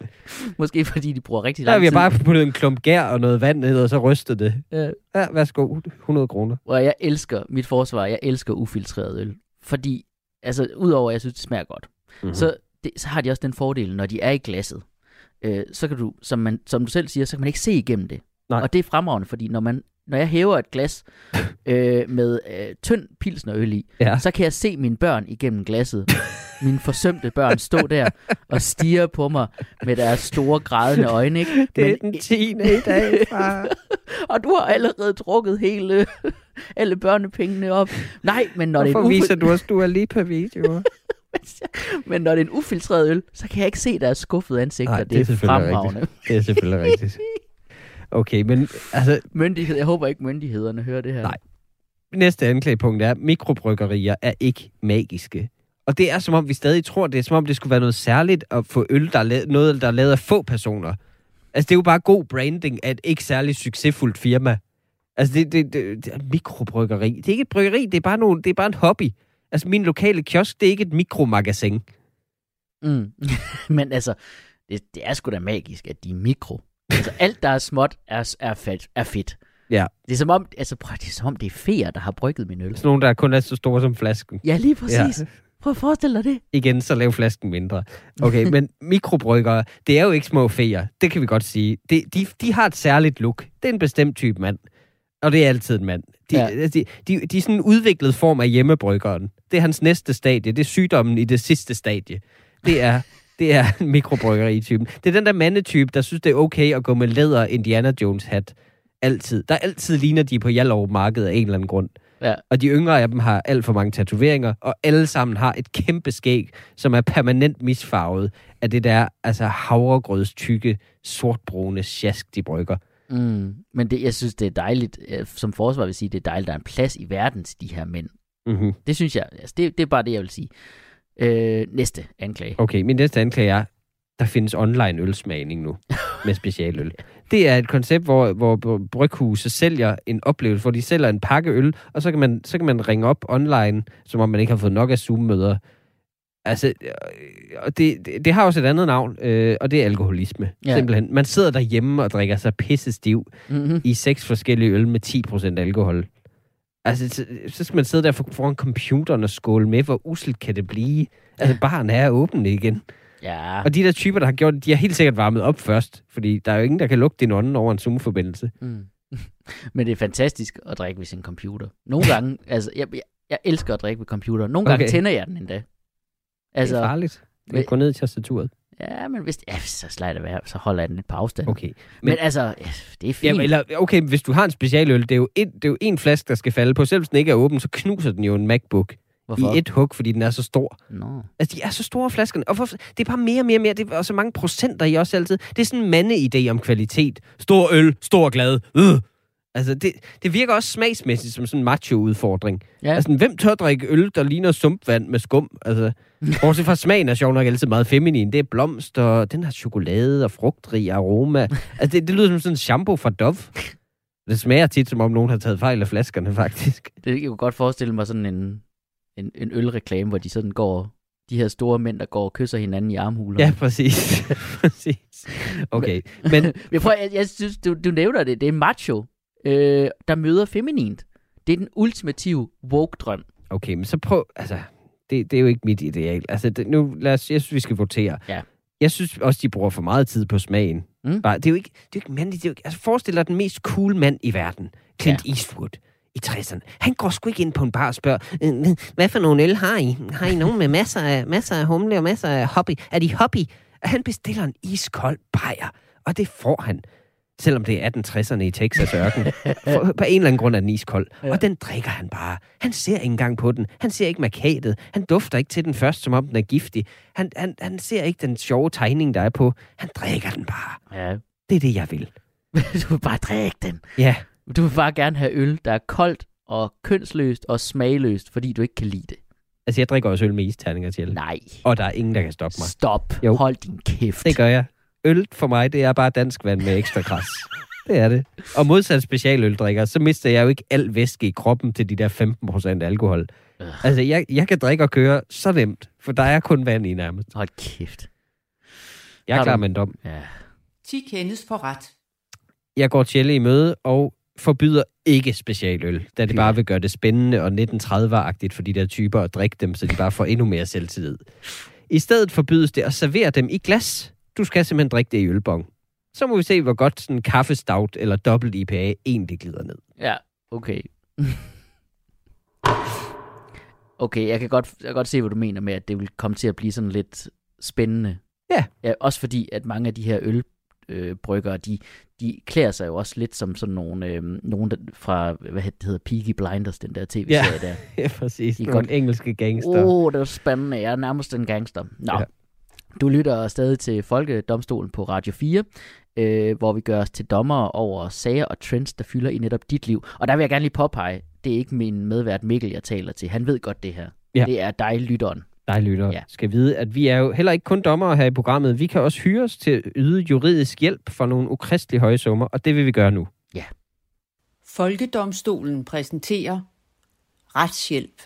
[SPEAKER 3] Måske fordi de bruger rigtig
[SPEAKER 2] Der har
[SPEAKER 3] lang
[SPEAKER 2] vi
[SPEAKER 3] tid.
[SPEAKER 2] bare puttet en klump gær og noget vand ned, og så rystet det.
[SPEAKER 3] Ja.
[SPEAKER 2] Ja, værsgo, 100 kroner.
[SPEAKER 3] Og jeg elsker mit forsvar. Jeg elsker ufiltreret øl. Fordi, altså, udover at jeg synes, det smager godt,
[SPEAKER 2] Mhm.
[SPEAKER 3] mm-hmm. så, det, så har de også den fordel, når de er i glasset. Øh, så kan du, som, man, som du selv siger, så kan man ikke se igennem det.
[SPEAKER 2] Nej.
[SPEAKER 3] Og det er fremragende, fordi når, man, når jeg hæver et glas (laughs) øh, med øh, tynd pilsnerøl i,
[SPEAKER 2] Ja.
[SPEAKER 3] så kan jeg se mine børn igennem glasset. Mine forsømte børn stå der og stirre på mig med deres store grædende øjne. Ikke?
[SPEAKER 2] Det er
[SPEAKER 3] Men-
[SPEAKER 2] den 10. i dag, far. (laughs)
[SPEAKER 3] og du har allerede drukket hele, alle børnepengene op. Nej, men når, det er
[SPEAKER 2] Hvorfor
[SPEAKER 3] en
[SPEAKER 2] viser du os, du er lige på video? (laughs)
[SPEAKER 3] men når det er en ufiltreret øl, så kan jeg ikke se deres skuffede ansigter.
[SPEAKER 2] Nej,
[SPEAKER 3] det,
[SPEAKER 2] det er
[SPEAKER 3] er
[SPEAKER 2] selvfølgelig
[SPEAKER 3] fremragende.
[SPEAKER 2] Det er selvfølgelig rigtigt. Okay, men altså,
[SPEAKER 3] Myndighed, jeg håber ikke, myndighederne hører det her.
[SPEAKER 2] Nej. næste anklagepunkt er, at mikrobryggerier er ikke magiske. Og det er som om, vi stadig tror, det er som om, det skulle være noget særligt at få øl, der er lavet, noget, der er lavet af få personer. Altså, det er jo bare god branding af et ikke særlig succesfuldt firma. Altså, det, det, det, det er mikrobryggeri. Det er ikke et bryggeri, det er bare, nogle, det er bare en hobby. Altså, min lokale kiosk, det er ikke et mikromagasin.
[SPEAKER 3] Mm. (laughs) men altså, det, det er sgu da magisk, at de er mikro. Altså, alt, der er småt, er, er, fedt, er fedt.
[SPEAKER 2] Ja.
[SPEAKER 3] Det er som om, altså, prøv, det er som om, det er feer, der har brygget min øl.
[SPEAKER 2] Sådan nogle, der kun er så store som flasken.
[SPEAKER 3] Ja, lige præcis.
[SPEAKER 2] Ja.
[SPEAKER 3] Prøv at forestille dig det.
[SPEAKER 2] igen, så lav flasken mindre. Okay, men mikrobryggere, det er jo ikke små feer. Det kan vi godt sige. De, de, de har et særligt look. Det er en bestemt type mand. Og det er altid en mand. De,
[SPEAKER 3] Ja.
[SPEAKER 2] ja. de, de, de er sådan en udviklet form af hjemmebryggeren. Det er hans næste stadie. Det er sygdommen i det sidste stadie. Det er, det er en mikrobryggeri-typen. Det er den der mandetype, der synes, det er okay at gå med læder Indiana Jones-hat. Altid. Der altid ligner de på Hjallerup Marked af en eller anden grund.
[SPEAKER 3] Ja.
[SPEAKER 2] Og de yngre af dem har alt for mange tatoveringer, og alle sammen har et kæmpe skæg, som er permanent misfarvet af det der altså havregrøds tykke, sortbrune sjask, de brygger.
[SPEAKER 3] Mm. Men det, jeg synes, det er dejligt, øh, som forsvar vil sige, det er dejligt, at der er en plads i verden til de her mænd.
[SPEAKER 2] Mm-hmm.
[SPEAKER 3] Det synes jeg, altså det, det er bare det, jeg vil sige. Øh, næste anklage.
[SPEAKER 2] Okay, min næste anklage er, der findes online ølsmagning nu med specialøl. Det er et koncept, hvor, hvor bryghuse sælger en oplevelse, hvor de sælger en pakke øl, og så kan man, så kan man ringe op online, som om man ikke har fået nok af Zoom-møder. Altså, øh, og det, det, det har også et andet navn, øh, og det er alkoholisme.
[SPEAKER 3] Ja.
[SPEAKER 2] Simpelthen. Man sidder derhjemme og drikker sig pisse stiv
[SPEAKER 3] Mm-hmm.
[SPEAKER 2] i seks forskellige øl med 10% alkohol. Altså, så, så skal man sidde der for, foran computeren og skåle med, hvor uselt kan det blive? Altså, baren er åben igen.
[SPEAKER 3] Ja.
[SPEAKER 2] Og de der typer, der har gjort det, de har helt sikkert varmet op først. Fordi der er jo ingen, der kan lugte din ånden over en Zoom-forbindelse.
[SPEAKER 3] Mm. (laughs) Men det er fantastisk at drikke ved sin computer. Nogle gange, (laughs) altså, jeg, jeg, jeg elsker at drikke ved computer. Nogle gange
[SPEAKER 2] Okay.
[SPEAKER 3] tænder jeg den endda.
[SPEAKER 2] Altså,
[SPEAKER 3] Altså,
[SPEAKER 2] det er farligt. Du kan gå ned i tastaturet.
[SPEAKER 3] ja, men hvis, ja, så slager det være, så holder jeg den lidt på afstand.
[SPEAKER 2] Okay.
[SPEAKER 3] Men,
[SPEAKER 2] men-
[SPEAKER 3] altså, ja, det er fint.
[SPEAKER 2] Jamen, eller, okay, hvis du har en specialøl, det er, jo et, det er jo en flaske, der skal falde på. Selv hvis den ikke er åben, så knuser den jo en MacBook
[SPEAKER 3] Hvorfor?
[SPEAKER 2] i et hug, fordi den er så stor.
[SPEAKER 3] Nå.
[SPEAKER 2] Altså, de er så store flaskerne. Og for, det er bare mere og mere og mere. Det er så mange procenter i også altid. Det er sådan en mandeidé om kvalitet. Stor øl, stor glad. Øh. Altså, det, det virker også smagsmæssigt som sådan en macho-udfordring.
[SPEAKER 3] Ja.
[SPEAKER 2] Altså, hvem tør drikke øl, der ligner sumpvand med skum? Altså, (laughs) bortset fra smagen er sjov nok altid meget feminin. Det er blomster, og den har chokolade og frugtrig aroma. (laughs) Altså, det, det lyder som sådan en shampoo fra Dove. Det smager tit, som om nogen har taget fejl af flaskerne, faktisk.
[SPEAKER 3] Det, jeg kunne godt forestille mig sådan en, en, en ølreklame, hvor de sådan går, de her store mænd, der går og kysser hinanden i armhuler.
[SPEAKER 2] Ja, præcis. (laughs) præcis. Okay, men
[SPEAKER 3] Jeg, prøver, jeg, jeg synes, du, du nævner det. Det er macho, øh, der møder feminint. Det er den ultimative woke-drøm.
[SPEAKER 2] Okay, men så prøv, altså, det, det er jo ikke mit ideal. Altså, det, nu, lad os, jeg synes, vi skal votere.
[SPEAKER 3] Ja.
[SPEAKER 2] Jeg synes også, de bruger for meget tid på smagen.
[SPEAKER 3] Mm.
[SPEAKER 2] Bare, det er jo ikke, det er jo ikke mandligt. Det er jo, ikke- altså, forestil dig den mest cool mand i verden. Clint ja. Eastwood i 60'erne. Han går sgu ikke ind på en bar og spørger, "Øh, hvad for nogle øl har I? Har I nogen med masser af, masser af humle og masser af hobby? Er de hobby? Han bestiller en iskold bajer, og det får han. Selvom det er 1860'erne i Texas ørken. For, på en eller anden grund er den iskold. Ja. Og den drikker han bare. Han ser ikke engang på den. Han ser ikke markadet. Han dufter ikke til den først, som om den er giftig. Han, han, han ser ikke den sjove tegning, der er på. Han drikker den bare.
[SPEAKER 3] Ja.
[SPEAKER 2] Det er det, jeg vil. (laughs)
[SPEAKER 3] du vil bare drikke den.
[SPEAKER 2] Ja,
[SPEAKER 3] Du vil bare gerne have øl, der er koldt og kønsløst og smagløst, fordi du ikke kan lide det.
[SPEAKER 2] altså jeg drikker også øl med isterninger til.
[SPEAKER 3] Nej.
[SPEAKER 2] Og der er ingen, der kan stoppe mig.
[SPEAKER 3] Stop.
[SPEAKER 2] Jo.
[SPEAKER 3] Hold din kæft.
[SPEAKER 2] Det gør jeg. Øl for mig, det er bare dansk vand med ekstra græs. (laughs) Det er det. Og modsat specialøldrikker, så mister jeg jo ikke al væske i kroppen til de der 15% alkohol.
[SPEAKER 3] Øh.
[SPEAKER 2] Altså, jeg, jeg kan drikke og køre så nemt, for der er kun vand i nærmest.
[SPEAKER 3] Hold kæft.
[SPEAKER 2] Jeg er
[SPEAKER 3] Har
[SPEAKER 2] klar med en dom.
[SPEAKER 3] Ja.
[SPEAKER 1] 10 kendes for ret.
[SPEAKER 2] Jeg går Tjelle i møde og forbyder ikke specialøl, da det bare vil gøre det spændende og 1930-agtigt for de der typer at drikke dem, så de bare får endnu mere selvtillid. I stedet forbydes det at servere dem i glas. Du skal simpelthen drikke det i ølbong. Så må vi se, hvor godt sådan en kaffestout eller dobbelt IPA egentlig glider ned.
[SPEAKER 3] Ja, okay. okay, jeg kan, godt, jeg kan godt se, hvad du mener med, at det vil komme til at blive sådan lidt spændende.
[SPEAKER 2] Ja.
[SPEAKER 3] ja også fordi, at mange af de her ølbryggere, øh, bryggere, de, de klæder sig jo også lidt som sådan nogle, øh, nogen der, fra, hvad det hedder, Peaky Blinders, den der tv-serie der. (laughs)
[SPEAKER 2] Ja, præcis.
[SPEAKER 3] De er
[SPEAKER 2] Nogle
[SPEAKER 3] godt-
[SPEAKER 2] engelske gangster.
[SPEAKER 3] Åh, oh, det er spændende. Jeg er nærmest en gangster. Nå,
[SPEAKER 2] Ja.
[SPEAKER 3] Ja. du lytter stadig til Folkedomstolen på Radio 4, øh, hvor vi gør os til dommer over sager og trends, der fylder i netop dit liv. Og der vil jeg gerne lige påpege, det er ikke min medvært Mikkel, jeg taler til. Han ved godt det her.
[SPEAKER 2] Ja.
[SPEAKER 3] Det er dig, lytteren.
[SPEAKER 2] dig lytter, ja.
[SPEAKER 3] Ja.
[SPEAKER 2] skal vide, at vi er jo heller ikke kun dommere her i programmet. Vi kan også hyres til at yde juridisk hjælp for nogle ukristelige høje summer, og det vil vi gøre nu.
[SPEAKER 1] Folkedomstolen præsenterer retshjælp.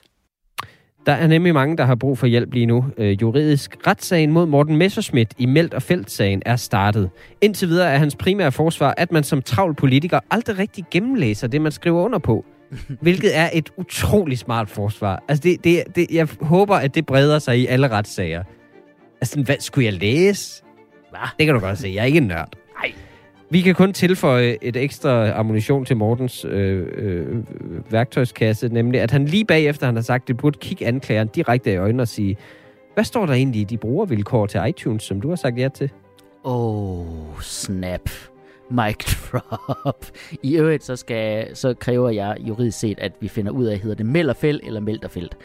[SPEAKER 2] Der er nemlig mange, der har brug for hjælp lige nu. Øh, juridisk retssagen mod Morten Messerschmidt i Meldt og Felt-sagen er startet. Indtil videre er hans primære forsvar, at man som travl politiker aldrig rigtig gennemlæser det, man skriver under på. (laughs) Hvilket er et utroligt smart forsvar. Altså, det, det, det, jeg håber, at det breder sig i alle retssager. Altså, hvad skulle jeg læse?
[SPEAKER 3] Hvad?
[SPEAKER 2] Det kan du godt se. Jeg er ikke en nørd. Vi kan kun tilføje et ekstra ammunition til Mortens øh, øh, værktøjskasse, nemlig at han lige bagefter, han har sagt, det burde kigge anklageren direkte i øjnene og sige, hvad står der egentlig i de brugervilkår til iTunes, som du har sagt ja til?
[SPEAKER 3] Oh, snap. Mic (laughs) drop. I øvrigt, så, skal, så kræver jeg juridisk set, at vi finder ud af, hedder det Mellerfelt eller Melterfelt.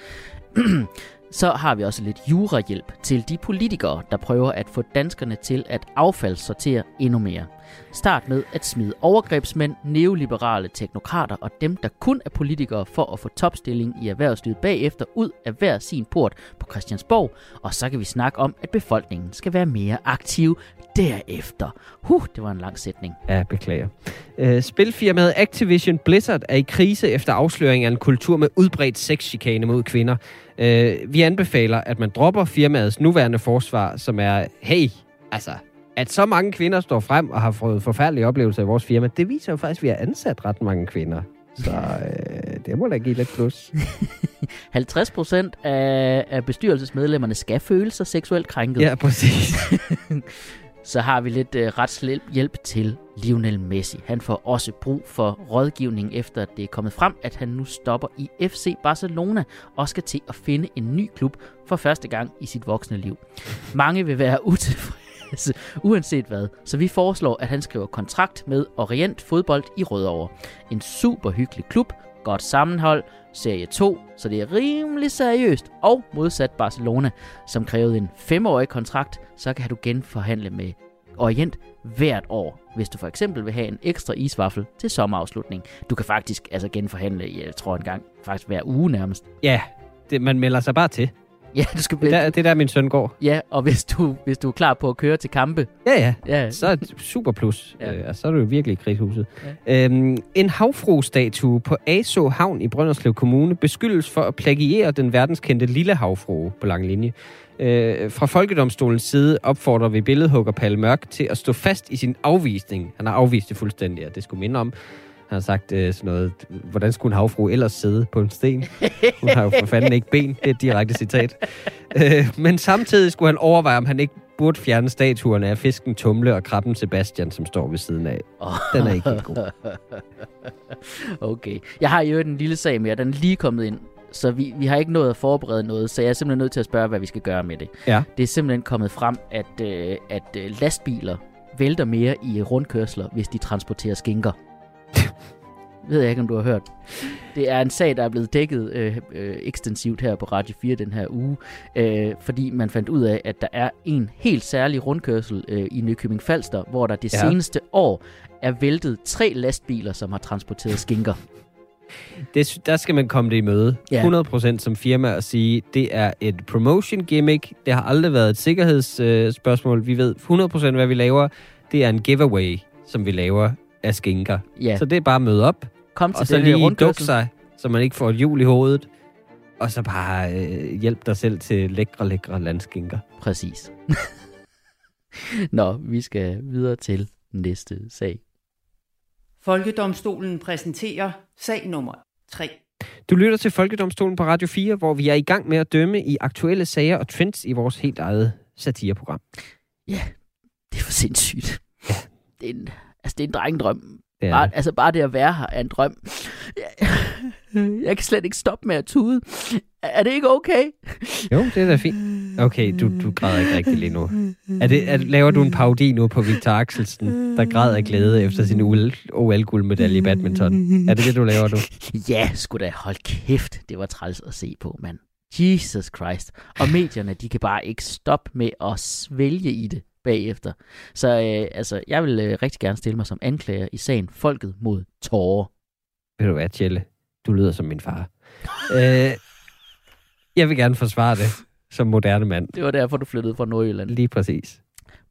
[SPEAKER 3] (clears throat) så har vi også lidt jurahjælp til de politikere, der prøver at få danskerne til at affaldssortere endnu mere. Start med at smide overgrebsmænd, neoliberale teknokrater og dem, der kun er politikere for at få topstilling i erhvervslivet bagefter ud af hver sin port på Christiansborg, og så kan vi snakke om, at befolkningen skal være mere aktiv derefter. Huh, det var en lang sætning.
[SPEAKER 2] Ja, beklager. Øh, spilfirmaet Activision Blizzard er i krise efter afsløring af en kultur med udbredt sexchikane mod kvinder. Øh, vi anbefaler, at man dropper firmaets nuværende forsvar, som er, hey, altså, at så mange kvinder står frem og har fået forfærdelige oplevelser i vores firma, det viser jo faktisk, at vi har ansat ret mange kvinder. Så øh, det må da give lidt plus. (laughs)
[SPEAKER 3] 50 procent af, af bestyrelsesmedlemmerne skal føle sig seksuelt krænket.
[SPEAKER 2] Ja, præcis. (laughs)
[SPEAKER 3] Så har vi lidt øh, retshjælp hjælp til Lionel Messi. Han får også brug for rådgivning efter, at det er kommet frem, at han nu stopper i FC Barcelona og skal til at finde en ny klub for første gang i sit voksne liv. Mange vil være (laughs) utilfredse, uanset hvad, så vi foreslår, at han skriver kontrakt med Orient Fodbold i Rødovre. En super hyggelig klub, godt sammenhold, serie 2, så det er rimelig seriøst. Og modsat Barcelona, som krævede en femårig kontrakt, så kan du genforhandle med Orient hvert år, hvis du for eksempel vil have en ekstra isvaffel til sommerafslutning. Du kan faktisk altså genforhandle, jeg tror en gang, faktisk hver uge nærmest.
[SPEAKER 2] Ja, det, man melder sig bare til.
[SPEAKER 3] Ja, du skal
[SPEAKER 2] Det er der, det er der min søn går.
[SPEAKER 3] Ja, og hvis du, hvis du er klar på at køre til kampe,
[SPEAKER 2] Ja, ja.
[SPEAKER 3] ja,
[SPEAKER 2] Så er det super plus.
[SPEAKER 3] Ja.
[SPEAKER 2] Øh, og så er du jo virkelig i krigshuset. Ja. Øhm, en havfru-statue på Aso Havn i Brønderslev Kommune beskyldes for at plagiere den verdenskendte lille havfrue på lang linje. Øh, fra Folkedomstolens side opfordrer vi billedhugger Palle Mørk til at stå fast i sin afvisning. Han har afvist det fuldstændig, og det skulle minde om. Han har sagt øh, sådan noget, hvordan skulle en havfrue ellers sidde på en sten? Hun har jo for fanden ikke ben. Det er et direkte citat. Øh, men samtidig skulle han overveje, om han ikke burde fjerne statuerne af fisken Tumle og krabben Sebastian, som står ved siden af. Den er ikke helt god. (laughs)
[SPEAKER 3] Okay. Jeg har jo en lille sag mere. Den er lige kommet ind. Så vi, vi har ikke nået at forberede noget, så jeg er simpelthen nødt til at spørge, hvad vi skal gøre med det.
[SPEAKER 2] Ja.
[SPEAKER 3] Det er simpelthen kommet frem, at, øh, at øh, lastbiler vælter mere i rundkørsler, hvis de transporterer skinker. Ved jeg ikke, om du har hørt. Det er en sag, der er blevet dækket øh, øh, ekstensivt her på Radio 4 den her uge, øh, fordi man fandt ud af, at der er en helt særlig rundkørsel øh, i Nykøbing Falster, hvor der det
[SPEAKER 2] Ja.
[SPEAKER 3] seneste år er væltet tre lastbiler, som har transporteret skinker.
[SPEAKER 2] Det, der skal man komme det i møde.
[SPEAKER 3] Ja.
[SPEAKER 2] 100% som firma og sige, det er et promotion gimmick. Det har aldrig været et sikkerhedsspørgsmål. Øh, spørgsmål. vi ved 100% hvad vi laver. Det er en giveaway, som vi laver af skinker.
[SPEAKER 3] Ja,
[SPEAKER 2] Så det er bare at møde op,
[SPEAKER 3] kom til
[SPEAKER 2] og så lige dukke sig, så man ikke får et hjul i hovedet. Og så bare øh, hjælp dig selv til lækre, lækre landskinker.
[SPEAKER 3] Præcis. (laughs) Nå, vi skal videre til næste sag.
[SPEAKER 1] Folkedomstolen præsenterer sag nummer 3.
[SPEAKER 2] Du lytter til Folkedomstolen på Radio 4, hvor vi er i gang med at dømme i aktuelle sager og trends i vores helt eget satireprogram.
[SPEAKER 3] Ja, det er for sindssygt. Ja. Det er en, altså, det er en drengedrøm.
[SPEAKER 2] Er
[SPEAKER 3] Bare, altså, bare det at være her er en drøm. Jeg, (laughs) jeg kan slet ikke stoppe med at tude. Er det ikke okay?
[SPEAKER 2] Jo, det er da fint. Okay, du, du græder ikke rigtig lige nu. Er det, er, laver du en parodi nu på Victor Axelsen, der græder af glæde efter sin OL-guldmedalje i badminton? Er det det, du laver nu? (laughs)
[SPEAKER 3] Ja, sgu da hold kæft. Det var træls at se på, mand. Jesus Christ. Og medierne, de kan bare ikke stoppe med at svælge i det bagefter. Så øh, altså, jeg vil øh, rigtig gerne stille mig som anklager i sagen Folket mod tårer.
[SPEAKER 2] Ved du hvad, Tjelle? Du lyder som min far. (laughs) øh, jeg vil gerne forsvare det som moderne mand.
[SPEAKER 3] Det var derfor, du flyttede fra Nordjylland.
[SPEAKER 2] Lige præcis.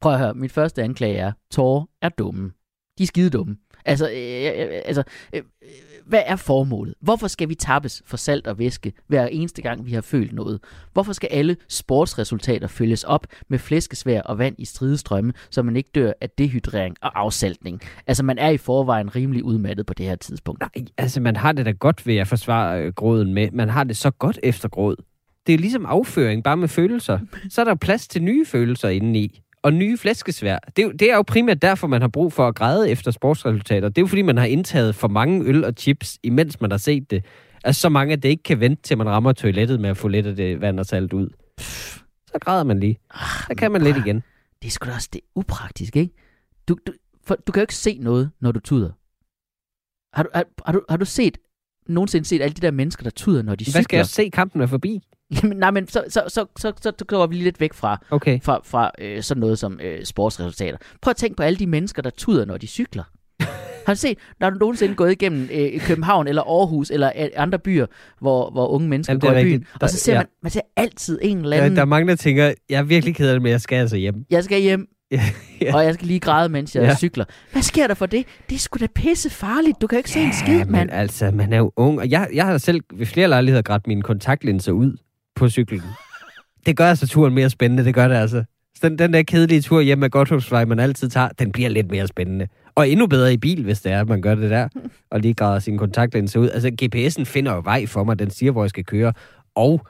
[SPEAKER 3] Prøv at høre, mit første anklage er, tårer er dumme. De er skide dumme. Altså, øh, øh, altså øh, øh, hvad er formålet? Hvorfor skal vi tappes for salt og væske hver eneste gang, vi har følt noget? Hvorfor skal alle sportsresultater følges op med flæskesvær og vand i stridestrømme, så man ikke dør af dehydrering og afsaltning? Altså, man er i forvejen rimelig udmattet på det her tidspunkt.
[SPEAKER 2] Nej, altså man har det da godt ved at forsvare øh, gråden med. Man har det så godt efter gråd. Det er ligesom afføring, bare med følelser. (laughs) Så er der plads til nye følelser indeni. Og nye flæskesvær. Det, er jo- det er jo primært derfor, man har brug for at græde efter sportsresultater. Det er jo fordi, man har indtaget for mange øl og chips, imens man har set det. Altså så mange, at det ikke kan vente, til man rammer toilettet med at få lidt af det vand og salt ud. Så græder man lige. Så kan man lidt igen.
[SPEAKER 3] Det er sgu da også det upraktisk, ikke? Du, du, for, du kan jo ikke se noget, når du tuder. Har du, har, har, du, har du set, nogensinde set alle de der mennesker, der tuder, når de
[SPEAKER 2] Hvad skal
[SPEAKER 3] cykler?
[SPEAKER 2] jeg se? Kampen er forbi.
[SPEAKER 3] Jamen, nej, men så, så, så, så, så, så går vi lige lidt væk fra,
[SPEAKER 2] Okay.
[SPEAKER 3] fra, fra øh, sådan noget som øh, sportsresultater. Prøv at tænke på alle de mennesker, der tuder, når de cykler. (laughs) Har du set, når du nogensinde gået igennem øh, København eller Aarhus eller øh, andre byer, hvor, hvor unge mennesker
[SPEAKER 2] Jamen,
[SPEAKER 3] går i byen,
[SPEAKER 2] rigtigt.
[SPEAKER 3] og så
[SPEAKER 2] Der-
[SPEAKER 3] ser
[SPEAKER 2] ja.
[SPEAKER 3] man, man ser altid en eller
[SPEAKER 2] Der,
[SPEAKER 3] anden,
[SPEAKER 2] der er mange, der tænker, jeg er virkelig ked af det, men jeg skal altså hjem.
[SPEAKER 3] jeg skal hjem, (laughs)
[SPEAKER 2] Ja, ja. (laughs)
[SPEAKER 3] og jeg skal lige græde, mens jeg
[SPEAKER 2] Ja.
[SPEAKER 3] ja. cykler. Hvad sker der for det? Det er sgu da pisse farligt. Du kan jo ikke se en skid,
[SPEAKER 2] men
[SPEAKER 3] mand.
[SPEAKER 2] altså, man er jo ung. Og jeg, jeg har selv ved flere lejligheder grædt mine kontaktlinser ud på cyklen. Det gør altså turen mere spændende, det gør det altså. Så Den, den der kedelige tur hjem ad Godthåbsvej, man altid tager, den bliver lidt mere spændende. Og endnu bedre i bil, hvis det er, at man gør det der, (laughs) og lige græder sine kontaktlinser ud. Altså, GPS'en finder jo vej for mig, den siger, hvor jeg skal køre. Og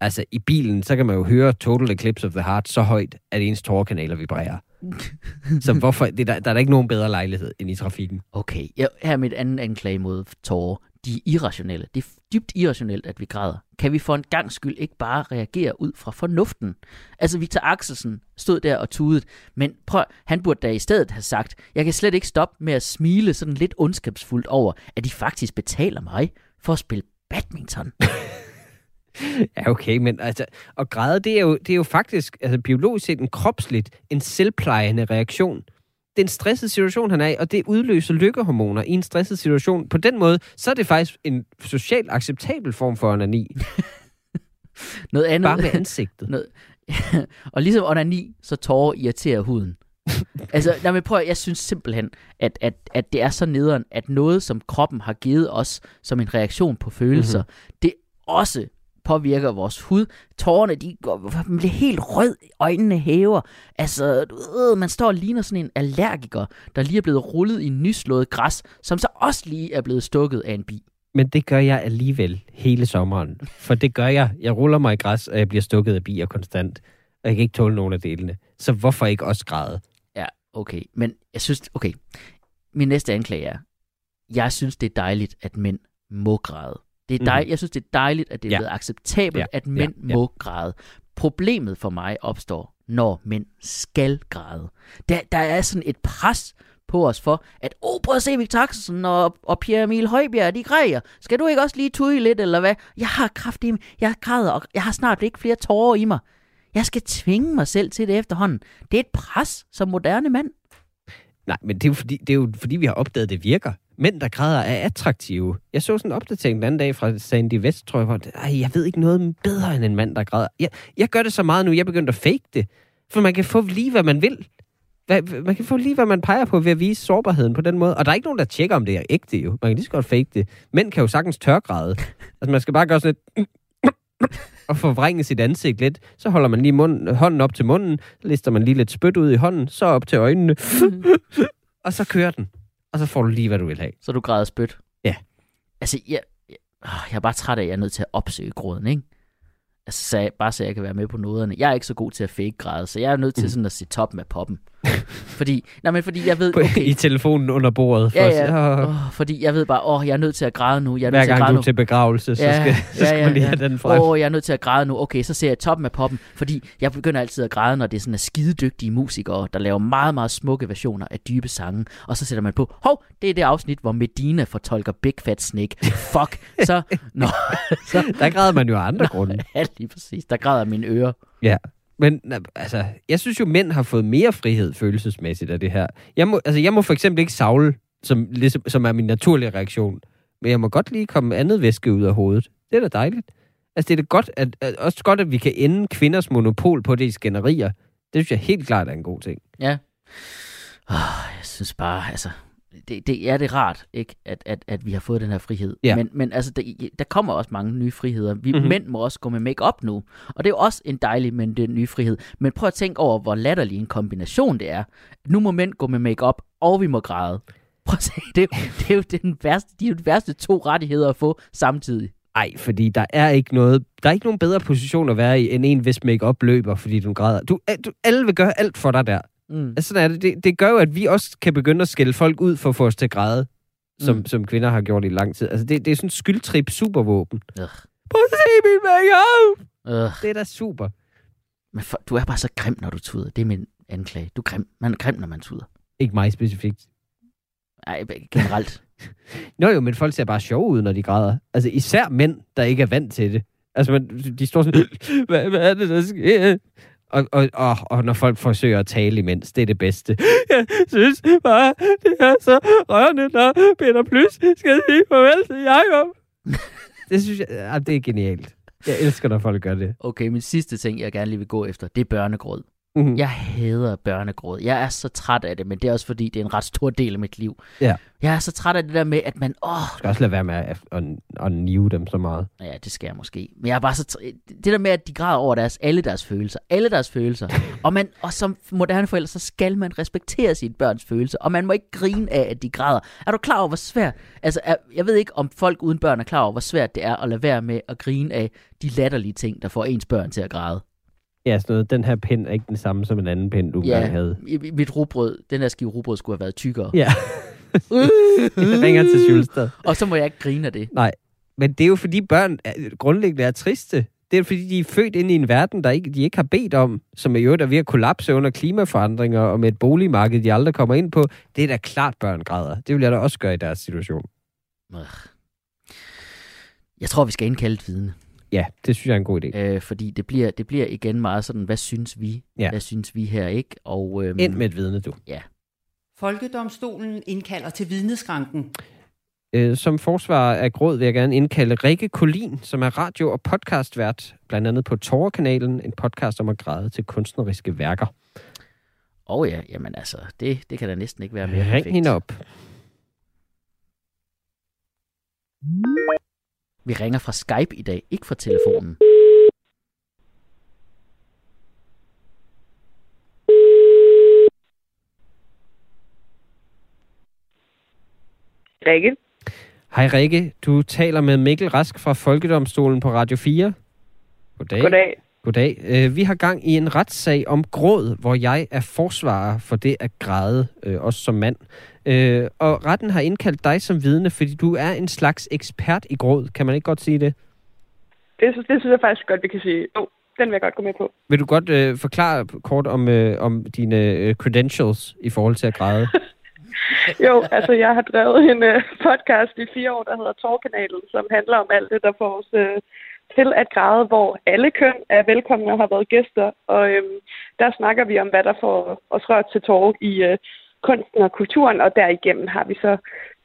[SPEAKER 2] altså, i bilen, så kan man jo høre Total Eclipse of the Heart så højt, at ens tårerkanaler vibrerer. (laughs) Så hvorfor, det, der, der er da ikke nogen bedre lejlighed end i trafikken.
[SPEAKER 3] Okay, jeg, her er mit andet anklage mod tårer de er irrationelle. Det er dybt irrationelt, at vi græder. Kan vi for en gang skyld ikke bare reagere ud fra fornuften? Altså, Victor Axelsen stod der og tudede, men prøv, han burde da i stedet have sagt, jeg kan slet ikke stoppe med at smile sådan lidt ondskabsfuldt over, at de faktisk betaler mig for at spille badminton. (laughs)
[SPEAKER 2] Ja, okay, men altså, at græde, det er jo, det er jo faktisk, altså biologisk set, en kropsligt, en selvplejende reaktion. Det er en stresset situation, han er i, og det udløser lykkehormoner i en stresset situation. På den måde, så er det faktisk en socialt acceptabel form for onani. (laughs)
[SPEAKER 3] Noget andet,
[SPEAKER 2] Bare med ansigtet.
[SPEAKER 3] noget, (laughs) og ligesom onani, så tårer irriterer huden. (laughs) altså, nej, men prøv, jeg synes simpelthen, at, at, at det er så nederen, at noget, som kroppen har givet os som en reaktion på følelser,
[SPEAKER 2] Mhm.
[SPEAKER 3] mm-hmm. det også påvirker vores hud. Tårerne, de går, man bliver helt rød, øjnene hæver. Altså, ved, man står og ligner sådan en allergiker, der lige er blevet rullet i nyslået græs, som så også lige er blevet stukket af en bi.
[SPEAKER 2] Men det gør jeg alligevel hele sommeren. For det gør jeg. Jeg ruller mig i græs, og jeg bliver stukket af bier konstant. Og jeg kan ikke tåle nogen af delene. Så hvorfor ikke også græde?
[SPEAKER 3] Ja, okay. Men jeg synes, okay. Min næste anklage er, jeg synes, det er dejligt, at mænd må græde. Det er dej-
[SPEAKER 2] Mhm.
[SPEAKER 3] Jeg synes, det er dejligt, at det er
[SPEAKER 2] Ja.
[SPEAKER 3] blevet acceptabelt,
[SPEAKER 2] Ja,
[SPEAKER 3] at mænd
[SPEAKER 2] ja, ja.
[SPEAKER 3] må græde. Problemet for mig opstår, når mænd skal græde. Der, der er sådan et pres på os for, at, åh, oh, prøv at se Victor Axelsen og, og Pierre Emil Højbjerg, de græder. Skal du ikke også lige tude lidt, eller hvad? Jeg har kraft i mig, jeg græder, og jeg har snart ikke flere tårer i mig. Jeg skal tvinge mig selv til det efterhånden. Det er et pres som moderne mand.
[SPEAKER 2] Nej, men det er, jo fordi, det er jo fordi, vi har opdaget, at det virker. Mænd, der græder, er attraktive. Jeg så sådan en opdatering den anden dag fra Sandy West, tror jeg, hvor ej, jeg ved ikke noget bedre end en mand, der græder. Jeg, jeg gør det så meget nu, jeg er begyndt at fake det. For man kan få lige, hvad man vil. Man kan få lige, hvad man peger på ved at vise sårbarheden på den måde. Og der er ikke nogen, der tjekker, om det er ægte jo. Man kan lige så godt fake det. Mænd kan jo sagtens tørgræde. Altså, man skal bare gøre sådan lidt... og forvrænge sit ansigt lidt. Så holder man lige munden, hånden op til munden, lister man lige lidt spyt ud i hånden, så op til øjnene, og så kører den. Og så får du lige, hvad du vil have.
[SPEAKER 3] Så du græder spyt?
[SPEAKER 2] Ja.
[SPEAKER 3] Altså, jeg, jeg, jeg er bare træt af, at jeg er nødt til at opsøge gråden, ikke? Altså, så jeg, bare så jeg kan være med på noderne. Jeg er ikke så god til at fake græde, så jeg er nødt til
[SPEAKER 2] Mm.
[SPEAKER 3] sådan at se toppen af poppen. (laughs) fordi, nej, men fordi jeg ved, okay,
[SPEAKER 2] I telefonen under bordet.
[SPEAKER 3] Ja, ja,
[SPEAKER 2] "Åh,
[SPEAKER 3] åh, fordi jeg ved bare, åh, jeg er nødt til at græde nu. Jeg er
[SPEAKER 2] Hver
[SPEAKER 3] nødt til at græde
[SPEAKER 2] du
[SPEAKER 3] nu.
[SPEAKER 2] er til begravelse, så
[SPEAKER 3] Ja,
[SPEAKER 2] skal, (laughs) så
[SPEAKER 3] ja,
[SPEAKER 2] skal
[SPEAKER 3] ja,
[SPEAKER 2] man lige
[SPEAKER 3] ja.
[SPEAKER 2] have den frem.
[SPEAKER 3] Åh, jeg er nødt til at græde nu. Okay, så ser jeg toppen af poppen, fordi jeg begynder altid at græde, når det er sådan er skidedygtige musikere, der laver meget, meget smukke versioner af dybe sange. Og så sætter man på, hov, det er det afsnit, hvor Medina fortolker Big Fat Snake. (laughs) Fuck, så, nå, så,
[SPEAKER 2] Der græder man jo af andre grunde.
[SPEAKER 3] ja, lige præcis, der græder mine ører.
[SPEAKER 2] Ja. Men altså, jeg synes jo, mænd har fået mere frihed følelsesmæssigt af det her. Jeg må, altså, jeg må for eksempel ikke savle, som, ligesom, som er min naturlige reaktion. Men jeg må godt lige komme andet væske ud af hovedet. Det er da dejligt. Altså, det er da godt, at, at, også godt, at vi kan ende kvinders monopol på det i skænderier. Det synes jeg helt klart er en god ting.
[SPEAKER 3] Ja. Oh, jeg synes bare, altså, det, det er det rart, ikke, at, at, at vi har fået den her frihed.
[SPEAKER 2] Ja.
[SPEAKER 3] Men, men altså, der, der kommer også mange nye friheder. Vi
[SPEAKER 2] Mhm.
[SPEAKER 3] mm-hmm. mænd må også gå med make-up nu. Og det er jo også en dejlig, men det er en ny frihed. Men prøv at tænke over, hvor latterlig en kombination det er. Nu må mænd gå med make-up, og vi må græde. Prøv at se, det er, det er jo den værste, de er jo de værste to rettigheder at få samtidig.
[SPEAKER 2] Ej, fordi der er ikke noget, der er ikke nogen bedre position at være i, end en, hvis make-up løber, fordi du græder. Du, du, alle vil gøre alt for dig der.
[SPEAKER 3] Mm.
[SPEAKER 2] Altså, sådan er det. det. Det gør jo, at vi også kan begynde at skælde folk ud for at få os til at græde, som,
[SPEAKER 3] Mm.
[SPEAKER 2] som kvinder har gjort i lang tid. Altså, det, det er sådan en skyldtrip supervåben. Prøv at se min make
[SPEAKER 3] Øh,
[SPEAKER 2] Det er da super.
[SPEAKER 3] men for, du er bare så grim, når du tuder. Det er min anklage. Du er grim. Man er grim, når man tuder.
[SPEAKER 2] Ikke mig specifikt.
[SPEAKER 3] Ej, generelt. (laughs)
[SPEAKER 2] Nå jo, men folk ser bare sjove ud, når de græder. Altså, især mænd, der ikke er vant til det. Altså, man, de står sådan, hvad, hvad er det, der sker? Og, og, og, og når folk forsøger at tale imens, det er det bedste. (laughs) Jeg synes bare, det er så rørende, når Peter Plys skal sige farvel til Jacob. (laughs) det synes jeg, ja, det er genialt. Jeg elsker, når folk gør det.
[SPEAKER 3] Okay, min sidste ting, jeg gerne lige vil gå efter, det er børnegråd.
[SPEAKER 2] Mm.
[SPEAKER 3] Jeg hader børnegråd. Jeg er så træt af det, men det er også fordi, det er en ret stor del af mit liv.
[SPEAKER 2] Ja.
[SPEAKER 3] Jeg er så træt af det der med, at man... Åh,
[SPEAKER 2] Du skal også lade være med at, at, at nive dem så meget.
[SPEAKER 3] ja, det skal jeg måske. Men jeg er bare så... tr- Det der med, at de græder over deres, alle deres følelser. Alle deres følelser. (laughs) og, man, og som moderne forældre, så skal man respektere sine børns følelser. Og man må ikke grine af, at de græder. Er du klar over, hvor svært... Altså, er, jeg ved ikke, om folk uden børn er klar over, hvor svært det er at lade være med at grine af de latterlige ting, der får ens børn til at græde.
[SPEAKER 2] Ja, sådan noget. Den her pind er ikke den samme som en anden pind, du
[SPEAKER 3] Ja,
[SPEAKER 2] engang havde.
[SPEAKER 3] mit rugbrød, den der skive rugbrød skulle have været tykkere.
[SPEAKER 2] Ja. (laughs) Jeg ringer til Sjulstad.
[SPEAKER 3] Og så må jeg ikke grine af det.
[SPEAKER 2] Nej, men det er jo fordi børn er, grundlæggende er triste. Det er fordi, de er født ind i en verden, der ikke, de ikke har bedt om, som er jo er ved at kollapse under klimaforandringer og med et boligmarked, de aldrig kommer ind på. Det er da klart, børn græder. Det vil jeg da også gøre i deres situation.
[SPEAKER 3] Jeg tror, vi skal indkalde et vidne.
[SPEAKER 2] Ja, det synes jeg er en god idé.
[SPEAKER 3] Øh, fordi det bliver, det bliver igen meget sådan, hvad synes vi?
[SPEAKER 2] Ja.
[SPEAKER 3] Hvad synes vi her, ikke? Og, øhm,
[SPEAKER 2] Ind med et vidne, du.
[SPEAKER 1] Folkedomstolen indkalder til vidneskranken.
[SPEAKER 2] Øh, som forsvar af gråd vil jeg gerne indkalde Rikke Kolin, som er radio- og podcastvært, blandt andet på Torkanalen, en podcast om at græde til kunstneriske værker.
[SPEAKER 3] Åh oh ja, jamen altså, det, det kan da næsten ikke være mere
[SPEAKER 2] Ring
[SPEAKER 3] perfekt.
[SPEAKER 2] hende op.
[SPEAKER 3] Vi ringer fra Skype i dag, ikke fra telefonen.
[SPEAKER 4] Rikke.
[SPEAKER 2] Hej Rikke, du taler med Mikkel Rask fra Folkedomstolen på Radio 4. Goddag.
[SPEAKER 4] Goddag.
[SPEAKER 2] Goddag. Øh, Vi har gang i en retssag om gråd, hvor jeg er forsvarer for det at græde, øh, også som mand. Øh, Og retten har indkaldt dig som vidne, fordi du er en slags ekspert i gråd. Kan man ikke godt sige det?
[SPEAKER 4] Det, synes- det synes jeg faktisk godt, vi kan sige. Jo, den vil jeg godt gå med på.
[SPEAKER 2] Vil du godt øh, forklare kort om, øh, om dine øh, credentials i forhold til at græde? (laughs)
[SPEAKER 4] Jo, altså jeg har drevet en uh, podcast i fire år, der hedder Torkanalen, som handler om alt det, der får os uh, til at græde, hvor alle køn er velkomne og har været gæster. Og øhm, der snakker vi om, hvad der får os rørt til tårer i uh, kunsten og kulturen, og derigennem har vi så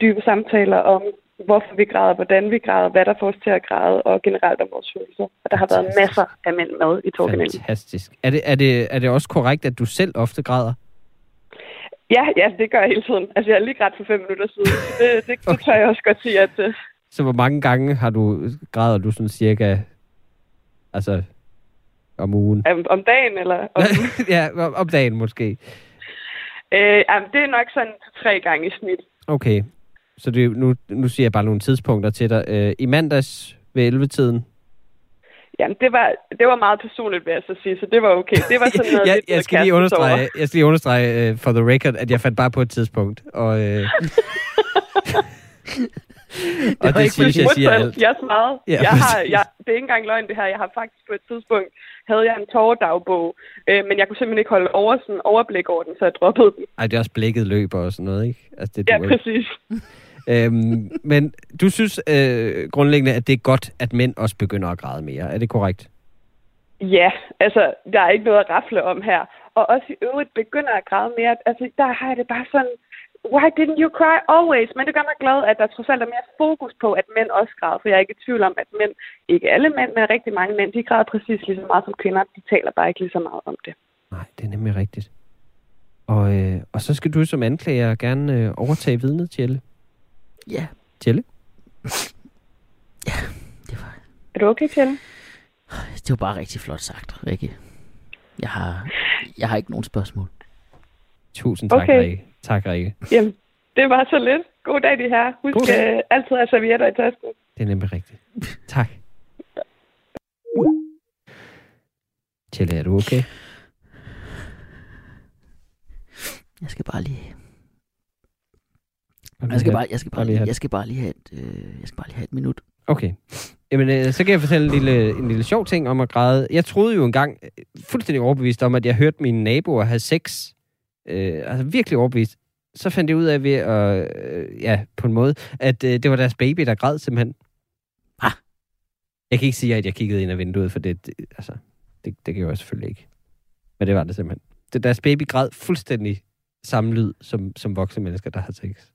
[SPEAKER 4] dybe samtaler om, hvorfor vi græder, hvordan vi græder, hvad der får os til at græde, og generelt om vores følelser. Og der har været
[SPEAKER 2] Fantastisk.
[SPEAKER 4] masser af mænd med i Torkanalen.
[SPEAKER 2] Fantastisk. Er det, er, det, er det også korrekt, at du selv ofte græder?
[SPEAKER 4] Ja, ja, det gør jeg hele tiden. Altså, jeg har lige grædt for fem minutter siden. Det, det, det (laughs)
[SPEAKER 2] Okay.
[SPEAKER 4] tør jeg også godt sige, at... Uh,
[SPEAKER 2] Så hvor mange gange har du græder du sådan cirka altså om ugen?
[SPEAKER 4] om, om dagen, eller... Om, (laughs)
[SPEAKER 2] ja, om- om dagen måske.
[SPEAKER 4] Øh, jamen, det er nok sådan tre gange i snit.
[SPEAKER 2] Okay. Så det, nu, nu siger jeg bare nogle tidspunkter til dig. Øh, I mandags ved 11-tiden.
[SPEAKER 4] Jamen, det var, det var meget personligt, vil jeg så sige, så det var okay. Det var sådan (laughs) noget
[SPEAKER 2] jeg,
[SPEAKER 4] lidt
[SPEAKER 2] jeg, skal lige understrege, jeg skal lige understrege uh, for the record, at jeg fandt bare på et tidspunkt. Og, (laughs) øh, og det
[SPEAKER 3] ikke
[SPEAKER 2] synes jeg siger alt.
[SPEAKER 4] Jeg meget.
[SPEAKER 2] Ja,
[SPEAKER 4] jeg har, jeg, det er ikke engang løgn, det her. Jeg har faktisk på et tidspunkt, havde jeg en tåredagbog, øh, men jeg kunne simpelthen ikke holde over, sådan, overblik over den, så jeg droppede den.
[SPEAKER 2] Ej, det er også blikket løber og sådan noget, ikke? Altså, det
[SPEAKER 4] Ja,
[SPEAKER 2] ikke.
[SPEAKER 4] præcis. (laughs)
[SPEAKER 2] øhm, men du synes øh, grundlæggende, at det er godt, at mænd også begynder at græde mere. Er det korrekt?
[SPEAKER 4] Ja, altså, der er ikke noget at rafle om her. Og også i øvrigt begynder at græde mere. Altså, der har jeg det bare sådan, why didn't you cry always? Men det gør mig glad, at der trods alt er mere fokus på, at mænd også græder. For jeg er ikke i tvivl om, at mænd, ikke alle mænd, men rigtig mange mænd, de græder præcis lige så meget som kvinder. De taler bare ikke lige så meget om det.
[SPEAKER 2] Nej, det er nemlig rigtigt. Og, øh, og så skal du som anklager gerne øh, overtage vidnet, Tjelle.
[SPEAKER 3] Ja,
[SPEAKER 2] Tjelle?
[SPEAKER 3] det var,
[SPEAKER 4] Er du okay, Kjell?
[SPEAKER 3] det var bare rigtig flot sagt, Rikke. Jeg har, jeg har ikke nogen spørgsmål.
[SPEAKER 2] Tusind tak,
[SPEAKER 4] Okay.
[SPEAKER 2] Rikke. Tak, Rikke.
[SPEAKER 4] Jamen, det var så lidt. God dag, de her. Husk
[SPEAKER 2] God dag.
[SPEAKER 4] øh, altid at servietter i tasken.
[SPEAKER 2] Det er nemlig rigtigt. Tak. Tjelle, er du okay?
[SPEAKER 3] Jeg skal bare lige, jeg skal bare, jeg skal
[SPEAKER 2] bare
[SPEAKER 3] jeg skal bare lige have et, øh, jeg skal bare lige have et minut.
[SPEAKER 2] Okay. Jamen, øh, så kan jeg fortælle en lille, en lille sjov ting om at græde. Jeg troede jo engang, øh, fuldstændig overbevist om, at jeg hørte mine naboer have sex. Øh, altså virkelig overbevist. Så fandt jeg ud af ved at, øh, ja, på en måde, at øh, det var deres baby, der græd simpelthen.
[SPEAKER 3] Ah.
[SPEAKER 2] Jeg kan ikke sige, at jeg kiggede ind ad vinduet, for det, det altså, det, det kan jeg selvfølgelig ikke. Men det var det simpelthen. Det, deres baby græd fuldstændig samme lyd, som, som voksne mennesker, der har sex.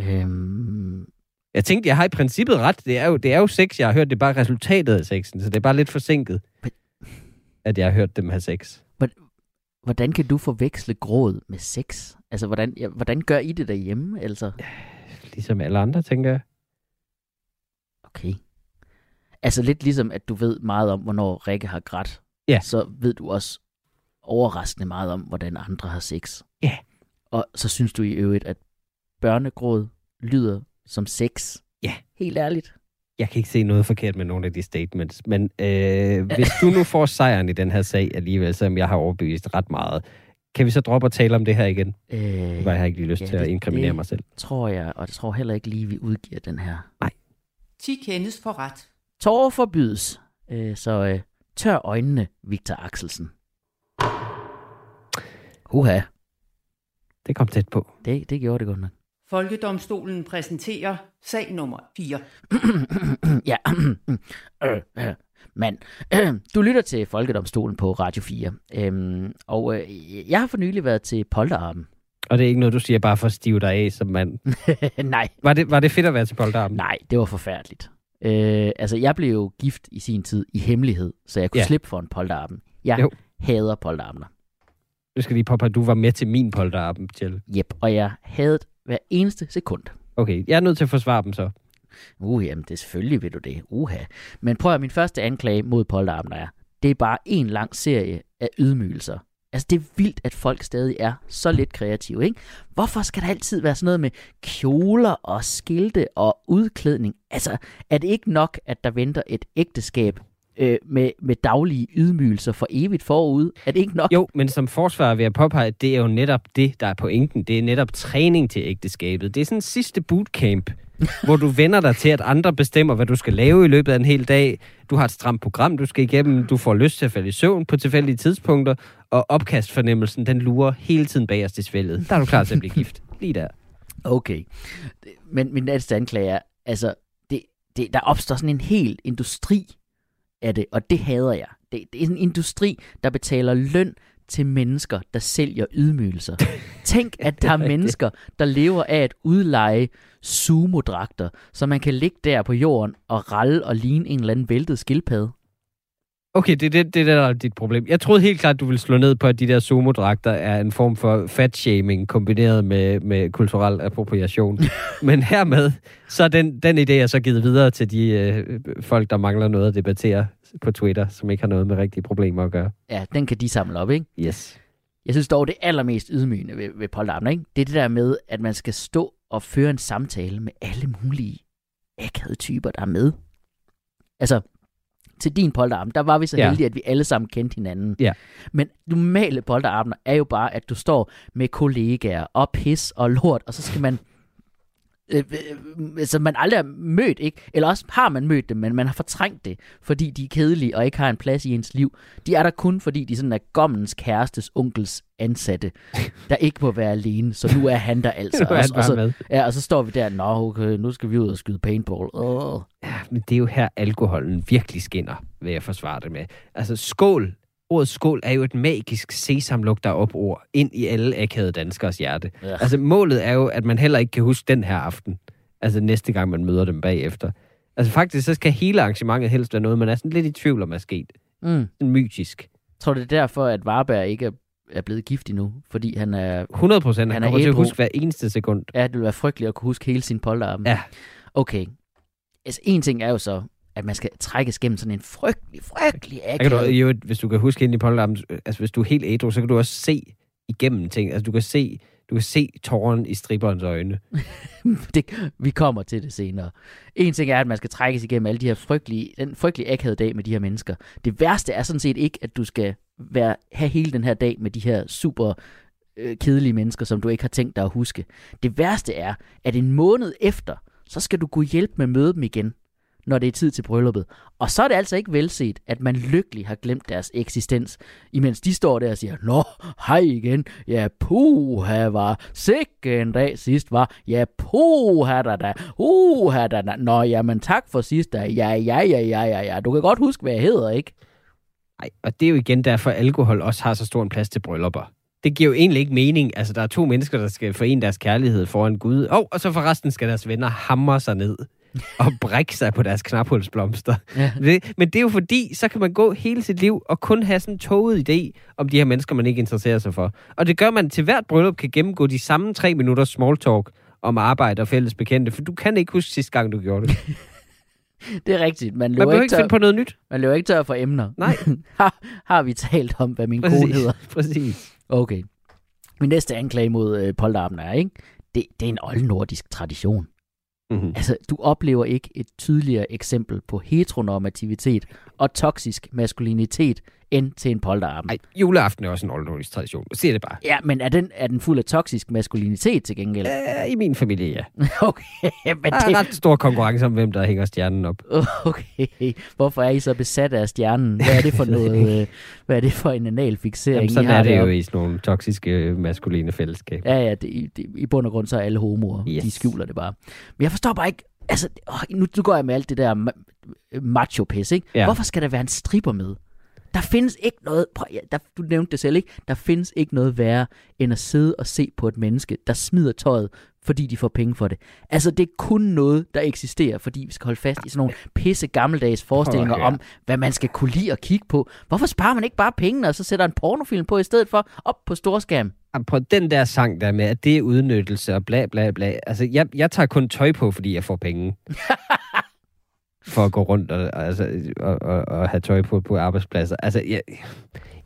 [SPEAKER 3] Øhm,
[SPEAKER 2] Jeg tænkte, jeg har i princippet ret. Det er jo, det er jo sex, jeg har hørt. Det er bare resultatet af sexen, så det er bare lidt forsinket,
[SPEAKER 3] Men-
[SPEAKER 2] at jeg har hørt dem have sex.
[SPEAKER 3] Hvordan kan du forveksle gråd med sex? Altså, hvordan, ja, hvordan gør I det derhjemme? Altså,
[SPEAKER 2] Ligesom alle andre, tænker jeg.
[SPEAKER 3] okay. Altså lidt ligesom, at du ved meget om, hvornår Rikke har grædt.
[SPEAKER 2] Ja.
[SPEAKER 3] Så ved du også overraskende meget om, hvordan andre har sex.
[SPEAKER 2] Ja.
[SPEAKER 3] Og så synes du i øvrigt, at børnegråd lyder som sex.
[SPEAKER 2] Ja.
[SPEAKER 3] Helt ærligt.
[SPEAKER 2] Jeg kan ikke se noget forkert med nogle af de statements, men øh, hvis du nu får sejren i den her sag alligevel, som jeg har overbevist ret meget, Kan vi så droppe at tale om det her igen?
[SPEAKER 3] Øh,
[SPEAKER 2] Det var jeg har ikke lige lyst
[SPEAKER 3] ja,
[SPEAKER 2] til at
[SPEAKER 3] det-
[SPEAKER 2] inkriminere
[SPEAKER 3] det-
[SPEAKER 2] mig selv.
[SPEAKER 3] tror jeg, og jeg tror heller ikke lige, vi udgiver den her.
[SPEAKER 1] 10 kendes for ret.
[SPEAKER 3] Tårer forbydes, øh, så øh, tør øjnene, Victor Axelsen. Uha,
[SPEAKER 2] Det kom tæt på.
[SPEAKER 3] det, det gjorde det godt nok.
[SPEAKER 1] Folkedomstolen præsenterer sag nummer 4. (clears throat)
[SPEAKER 3] ja, øh, (clears throat) øh, mand. Øh, (clears throat) du lytter til Folkedomstolen på Radio 4. Øhm, og øh, jeg har for nylig været til polterarmen.
[SPEAKER 2] Og det er ikke noget, du siger bare for at stive dig af som mand. (laughs)
[SPEAKER 3] nej,
[SPEAKER 2] Var det, var det fedt at være til polterarmen?
[SPEAKER 3] nej, det var forfærdeligt. Øh, altså, jeg blev jo gift i sin tid i hemmelighed, så jeg kunne
[SPEAKER 2] Ja.
[SPEAKER 3] slippe for en polterarmen. Jeg
[SPEAKER 2] Jo.
[SPEAKER 3] hader polterarmener.
[SPEAKER 2] Du skal lige påpege, at du var med til min polterarben, Kjell.
[SPEAKER 3] Jep, og jeg havde hver eneste sekund.
[SPEAKER 2] Okay, jeg er nødt til at forsvare dem så.
[SPEAKER 3] Uh, jamen, det er selvfølgelig vil du det. Uha. Men prøv at min første anklage mod polterarmen er, det er bare en lang serie af ydmygelser. Altså, det er vildt, at folk stadig er så lidt kreative, ikke? Hvorfor skal der altid være sådan noget med kjoler og skilte og udklædning? Altså, er det ikke nok, at der venter et ægteskab øh, med, med daglige ydmygelser for evigt forud? Er det ikke nok?
[SPEAKER 2] Jo, men som forsvarer vil jeg påpege, at det er jo netop det, der er pointen. Det er netop træning til ægteskabet. Det er sådan en sidste bootcamp, (laughs) hvor du vender dig til, at andre bestemmer, hvad du skal lave i løbet af en hel dag. Du har et stramt program, du skal igennem. Du får lyst til at falde i søvn på tilfældige tidspunkter. Og opkastfornemmelsen, den lurer hele tiden bag os til svældet. Der er du klar til at blive gift. Lige der.
[SPEAKER 3] Okay. Men min næste er, altså, det, det, der opstår sådan en hel industri af det, og det hader jeg. Det, det er en industri, der betaler løn til mennesker, der sælger ydmygelser. (laughs) Tænk, at der er mennesker, der lever af at udleje sumodragter, så man kan ligge der på jorden og ralle og ligne en eller anden væltet skildpadde.
[SPEAKER 2] Okay, det er det, det, er der er dit problem. Jeg troede helt klart, du ville slå ned på, at de der sumodragter er en form for fatshaming kombineret med, med kulturel appropriation. (laughs) Men hermed, så er den, den idé er så givet videre til de øh, folk, der mangler noget at debattere på Twitter, som ikke har noget med rigtige problemer at gøre.
[SPEAKER 3] Ja, den kan de samle op, ikke?
[SPEAKER 2] Yes.
[SPEAKER 3] Jeg synes dog, det allermest ydmygende ved, ved polterarmen, ikke? det er det der med, at man skal stå og føre en samtale med alle mulige akavede typer, der er med. Altså, til din polterarm, der var vi så
[SPEAKER 2] Ja.
[SPEAKER 3] heldige, at vi alle sammen kendte hinanden.
[SPEAKER 2] Ja.
[SPEAKER 3] Men normale polterarmener er jo bare, at du står med kollegaer og pis og lort, og så skal man... Øh, øh, som man aldrig har mødt, ikke? Eller også har man mødt dem, men man har fortrængt det, fordi de er kedelige og ikke har en plads i ens liv. De er der kun, fordi de sådan er gommens kærestes onkels ansatte, (laughs) der ikke må være alene, så nu er han der altså. (laughs)
[SPEAKER 2] Nu er han
[SPEAKER 3] og, så,
[SPEAKER 2] med.
[SPEAKER 3] ja, og så står vi der, nå okay, nu skal vi ud og skyde paintball. Oh.
[SPEAKER 2] Ja, men det er jo her, alkoholen virkelig skinner, vil jeg forsvare det med. Altså, skål. Ordet skål er jo et magisk sesamlugter op ord ind i alle akavede danskers hjerte.
[SPEAKER 3] Ja.
[SPEAKER 2] Altså, målet er jo, at man heller ikke kan huske den her aften. Altså, næste gang man møder dem bagefter. Altså, faktisk, så skal hele arrangementet helst være noget, man er sådan lidt i tvivl om er sket.
[SPEAKER 3] Mm.
[SPEAKER 2] Sådan mytisk.
[SPEAKER 3] Tror du, det er derfor, at Varberg ikke er, blevet gift endnu? Fordi han er...
[SPEAKER 2] 100 procent. Han
[SPEAKER 3] Han er
[SPEAKER 2] kommer til at huske hver eneste sekund.
[SPEAKER 3] Ja, det vil være frygteligt at kunne huske hele sin polterarm.
[SPEAKER 2] Ja.
[SPEAKER 3] Okay. Altså, en ting er jo så, at man skal trækkes gennem sådan en frygtelig, frygtelig
[SPEAKER 2] Der kan du,
[SPEAKER 3] akavet.
[SPEAKER 2] jo, hvis du kan huske ind i polterarmen, altså hvis du er helt ædru, så kan du også se igennem ting. Altså du kan se, du kan se tåren i stripperens øjne. (laughs)
[SPEAKER 3] det, vi kommer til det senere. En ting er, at man skal trækkes igennem alle de her frygtelige, den frygtelige akavede dag med de her mennesker. Det værste er sådan set ikke, at du skal være, have hele den her dag med de her super øh, kedelige mennesker, som du ikke har tænkt dig at huske. Det værste er, at en måned efter, så skal du gå hjælp med at møde dem igen, når det er tid til brylluppet. Og så er det altså ikke velset, at man lykkelig har glemt deres eksistens, imens de står der og siger, Nå, hej igen, ja, puha var, sikke en dag sidst var, ja, puha da da, uha da da, nå, jamen tak for sidst da, ja, ja, ja, ja, ja, ja, du kan godt huske, hvad jeg hedder, ikke?
[SPEAKER 2] Nej, og det er jo igen derfor, at alkohol også har så stor en plads til bryllupper. Det giver jo egentlig ikke mening. Altså, der er to mennesker, der skal forene deres kærlighed foran Gud. Oh, og så forresten skal deres venner hamre sig ned (laughs) og brække sig på deres knaphulsblomster.
[SPEAKER 3] Ja.
[SPEAKER 2] Det, men det er jo fordi, så kan man gå hele sit liv og kun have sådan en toget idé om de her mennesker, man ikke interesserer sig for. Og det gør man til hvert bryllup kan gennemgå de samme tre minutters small talk om arbejde og fælles bekendte, for du kan ikke huske sidste gang, du gjorde det. (laughs)
[SPEAKER 3] Det er rigtigt, man
[SPEAKER 2] Man behøver
[SPEAKER 3] ikke, tør,
[SPEAKER 2] finde på noget nyt.
[SPEAKER 3] man løber ikke tør for emner.
[SPEAKER 2] Nej. (laughs)
[SPEAKER 3] har, har vi talt om, hvad min kone hedder?
[SPEAKER 2] Præcis.
[SPEAKER 3] Okay. Min næste anklage mod øh, polterarmen er, ikke? Det, det er en oldnordisk tradition.
[SPEAKER 2] Mm-hmm.
[SPEAKER 3] Altså, du oplever ikke et tydeligere eksempel på heteronormativitet og toksisk maskulinitet end til en polterappen.
[SPEAKER 2] Ej, juleaften er også en oldnordisk tradition. Se det bare.
[SPEAKER 3] Ja, men er den, er den fuld af toksisk maskulinitet til gengæld?
[SPEAKER 2] Øh, I min familie, ja. (laughs)
[SPEAKER 3] Okay, men
[SPEAKER 2] Der er
[SPEAKER 3] det,
[SPEAKER 2] ret stor konkurrence om, hvem der hænger stjernen op. (laughs)
[SPEAKER 3] okay. Hvorfor er I så besat af stjernen? Hvad er det for (laughs) noget, øh, hvad er det for en analfixering,
[SPEAKER 2] Jamen,
[SPEAKER 3] I
[SPEAKER 2] sådan
[SPEAKER 3] har
[SPEAKER 2] er det jo i sådan nogle toksiske øh, maskuline fællesskaber.
[SPEAKER 3] Ja, ja, det, i- det, i bund og grund så er alle homoer. Yes. De skjuler det bare. Men jeg forstår bare ikke, altså, åh, nu, nu går jeg med alt det der ma- macho-pis, ikke? Ja.
[SPEAKER 2] Ja.
[SPEAKER 3] Hvorfor skal der være en stripper med? Der findes ikke noget, prøv, ja, der, du nævnte det selv, ikke? Der findes ikke noget værre, end at sidde og se på et menneske, der smider tøjet, fordi de får penge for det. Altså, det er kun noget, der eksisterer, fordi vi skal holde fast i sådan nogle pisse gammeldags forestillinger om, hvad man skal kunne lide at kigge på. Hvorfor sparer man ikke bare pengene, og så sætter en pornofilm på, i stedet for op på storskærm?
[SPEAKER 2] På den der sang der med, at det er udnyttelse og bla bla bla. Altså, jeg, jeg tager kun tøj på, fordi jeg får penge. (laughs) for at gå rundt og, altså, og, og, og have tøj på på arbejdspladser. Altså, jeg,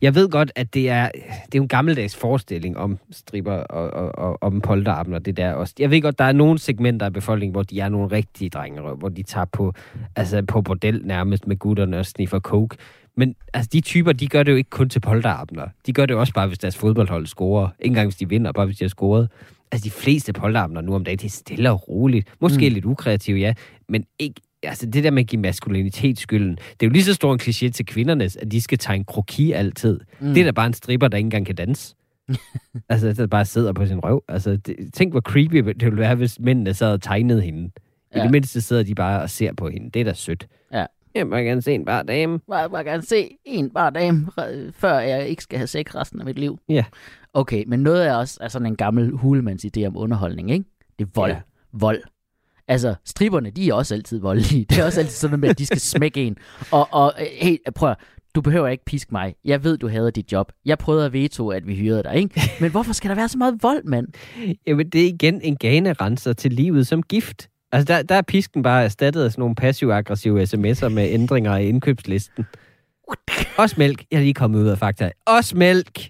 [SPEAKER 2] jeg ved godt, at det er, det er en gammeldags forestilling om stripper og, og, og om polterappen og det der også. Jeg ved godt, der er nogle segmenter af befolkningen, hvor de er nogle rigtige drenge, hvor de tager på, altså, på bordel nærmest med gutterne og sniffer coke. Men altså, de typer, de gør det jo ikke kun til polterabender. De gør det også bare, hvis deres fodboldhold scorer. Ikke engang, hvis de vinder, bare hvis de har scoret. Altså, de fleste polterabender nu om dagen, det er stille og roligt. Måske mm. lidt ukreativt, ja. Men ikke, altså, det der med at give maskulinitet skylden, det er jo lige så stor en kliché til kvindernes, at de skal tegne kroki altid. Mm. Det er da bare en stripper, der ikke engang kan danse. (laughs) altså, der bare sidder på sin røv. Altså, det, tænk, hvor creepy det ville være, hvis mændene sad og tegnede hende. I
[SPEAKER 3] Ja.
[SPEAKER 2] det mindste sidder de bare og ser på hende. Det er da sødt.
[SPEAKER 3] Ja.
[SPEAKER 2] Jeg må gerne se en bare dame.
[SPEAKER 3] Jeg vil gerne se en bare dame, før jeg ikke skal have sex resten af mit liv.
[SPEAKER 2] Ja.
[SPEAKER 3] Okay, men noget er også er sådan en gammel hulemands idé om underholdning, ikke? Det er vold.
[SPEAKER 2] Ja.
[SPEAKER 3] Vold. Altså, stripperne, de er også altid voldelige. Det er også altid sådan med, at de skal smække en. Og, og hey, prøv at, du behøver ikke piske mig. Jeg ved, du havde dit job. Jeg prøvede at veto, at vi hyrede dig, ikke? (laughs) Men hvorfor skal der være så meget vold, mand?
[SPEAKER 2] Jamen, det er igen en ganerenser til livet som gift. Altså, der, der er pisken bare erstattet af sådan nogle passiv-aggressive sms'er med ændringer i indkøbslisten. Også mælk. Jeg er lige kommet ud af fakta. Også mælk. (laughs)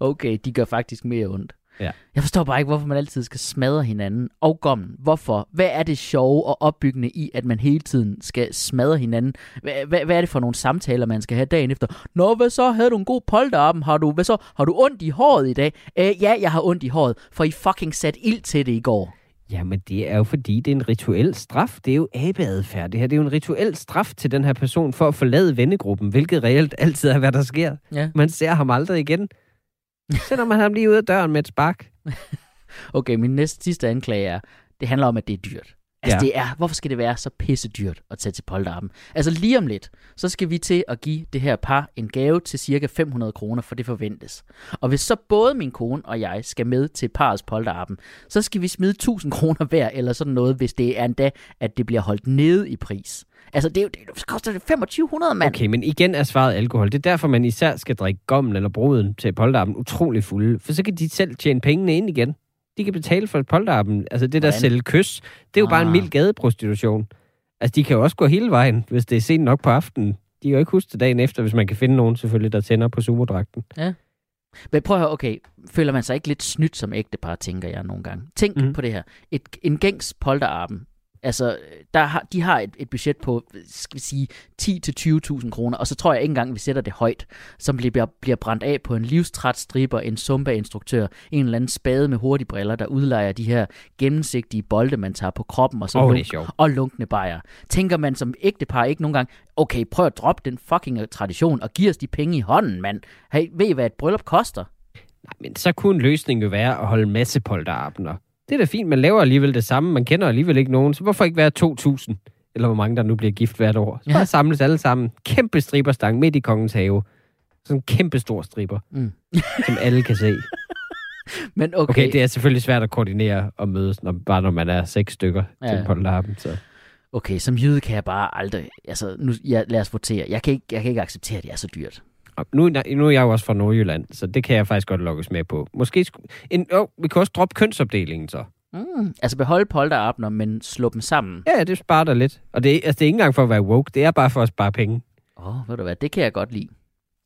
[SPEAKER 3] Okay, de gør faktisk mere ondt.
[SPEAKER 2] Ja.
[SPEAKER 3] Jeg forstår bare ikke, hvorfor man altid skal smadre hinanden. Og gommen, hvorfor? Hvad er det sjove og opbyggende i, at man hele tiden skal smadre hinanden? Hvad, hvad, hvad er det for nogle samtaler, man skal have dagen efter? Nå, hvad så? Havde du en god polterarben? Har du, hvad så? Har du ondt i håret i dag? Øh, ja, jeg har ondt i håret, for I fucking sat ild til det i går.
[SPEAKER 2] Jamen, det er jo fordi, det er en rituel straf. Det er jo abeadfærd. Det her det er jo en rituel straf til den her person for at forlade vennegruppen, hvilket reelt altid er, hvad der sker.
[SPEAKER 3] Ja.
[SPEAKER 2] Man ser ham aldrig igen. Sender man ham lige ud af døren med et spark. (laughs)
[SPEAKER 3] Okay, min næste sidste anklage er, det handler om, at det er dyrt. Altså,
[SPEAKER 2] Ja.
[SPEAKER 3] det er, hvorfor skal det være så pisse dyrt at tage til polterappen? Altså, lige om lidt, så skal vi til at give det her par en gave til cirka 500 kroner, for det forventes. Og hvis så både min kone og jeg skal med til parets polterappen, så skal vi smide 1000 kroner hver, eller sådan noget, hvis det er endda, at det bliver holdt nede i pris. Altså, det, er jo, det så koster det 2500, mand.
[SPEAKER 2] Okay, men igen er svaret alkohol. Det er derfor, man især skal drikke gommen eller bruden til polterappen utrolig fulde. For så kan de selv tjene pengene ind igen. De kan betale for polterappen. Altså det der
[SPEAKER 3] Hvordan?
[SPEAKER 2] sælge kys, det er jo bare en
[SPEAKER 3] Ah.
[SPEAKER 2] mild gadeprostitution. Altså de kan jo også gå hele vejen, hvis det er sent nok på aftenen. De kan jo ikke huske det dagen efter, hvis man kan finde nogen selvfølgelig, der tænder på sumodragten.
[SPEAKER 3] Men prøv at høre, okay, føler man sig ikke lidt snydt som ægtepar, tænker jeg nogle gange. Tænk mm. på det her. Et, en gængs polterarben, altså, der har, de har et, et budget på, skal vi sige, 10-20.000 kroner, og så tror jeg ikke engang, vi sætter det højt, som bliver, bliver brændt af på en livstræt striber, en Zumba-instruktør, en eller anden spade med hurtige briller, der udlejer de her gennemsigtige bolde, man tager på kroppen, og så
[SPEAKER 2] Åh,
[SPEAKER 3] lunk- og lunkne bajer. Tænker man som ægtepar ikke nogen gange, okay, prøv at droppe den fucking tradition, og giv os de penge i hånden, mand. Hey, ved I, hvad et bryllup koster?
[SPEAKER 2] Nej, men så kunne løsningen jo være at holde en masse polterabender. Det er da fint, man laver alligevel det samme. Man kender alligevel ikke nogen, så hvorfor ikke være 2.000? Eller hvor mange der nu bliver gift hvert år. Så
[SPEAKER 3] Ja.
[SPEAKER 2] bare samles alle sammen. Kæmpe striberstang midt i kongens have. Sådan en kæmpe stor striber,
[SPEAKER 3] Mm. (laughs)
[SPEAKER 2] som alle kan se. (laughs)
[SPEAKER 3] Men okay,
[SPEAKER 2] Okay, det er selvfølgelig svært at koordinere og mødes, når, bare når man er seks stykker ja.
[SPEAKER 3] Ja.
[SPEAKER 2] til polterappen. Så.
[SPEAKER 3] okay, som jøde kan jeg bare aldrig... Altså, nu, ja, lad os votere. Jeg kan, ikke, jeg kan ikke acceptere, at det er så dyrt.
[SPEAKER 2] Nu, nu er jeg jo også fra Nordjylland, så det kan jeg faktisk godt lukkes med på. Måske sku, en, oh, vi kan også droppe kønsopdelingen så.
[SPEAKER 3] Mm. Altså beholde polterabner, men slå dem sammen.
[SPEAKER 2] Ja, ja, det sparer dig lidt. Og det, er- altså, det er ikke engang for at være woke, det er bare for at spare penge.
[SPEAKER 3] Åh, oh, ved du hvad, det kan jeg godt lide.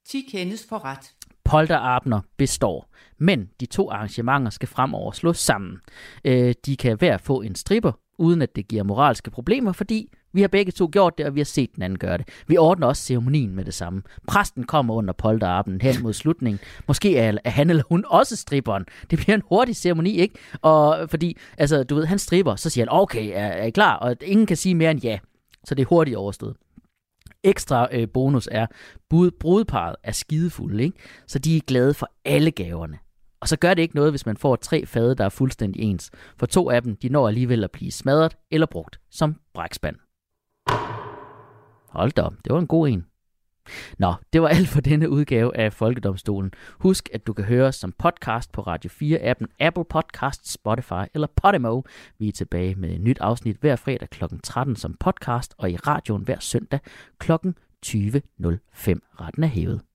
[SPEAKER 1] 10 kendes for ret.
[SPEAKER 3] Polterabner består, men de to arrangementer skal fremover slås sammen. Øh, de kan hver få en stripper, uden at det giver moralske problemer, fordi vi har begge to gjort det, og vi har set den anden gøre det. Vi ordner også ceremonien med det samme. Præsten kommer under polterappen hen mod slutningen. Måske er, er han eller hun også stripperen. Det bliver en hurtig ceremoni, ikke? Og fordi, altså, du ved, han stripper, så siger han, okay, er, er I klar? Og ingen kan sige mere end ja. Så det er hurtigt overstået. Ekstra øh, bonus er, bud, brudeparet er skidefulde, ikke? så de er glade for alle gaverne. Og så gør det ikke noget, hvis man får tre fade, der er fuldstændig ens. For to af dem, de når alligevel at blive smadret eller brugt som brækspand. Hold da op, det var en god en. Nå, det var alt for denne udgave af Folkedomstolen. Husk, at du kan høre os som podcast på Radio 4-appen, Apple Podcast, Spotify eller Podimo. Vi er tilbage med et nyt afsnit hver fredag kl. 13 som podcast, og i radioen hver søndag kl. 20.05. Retten er hævet.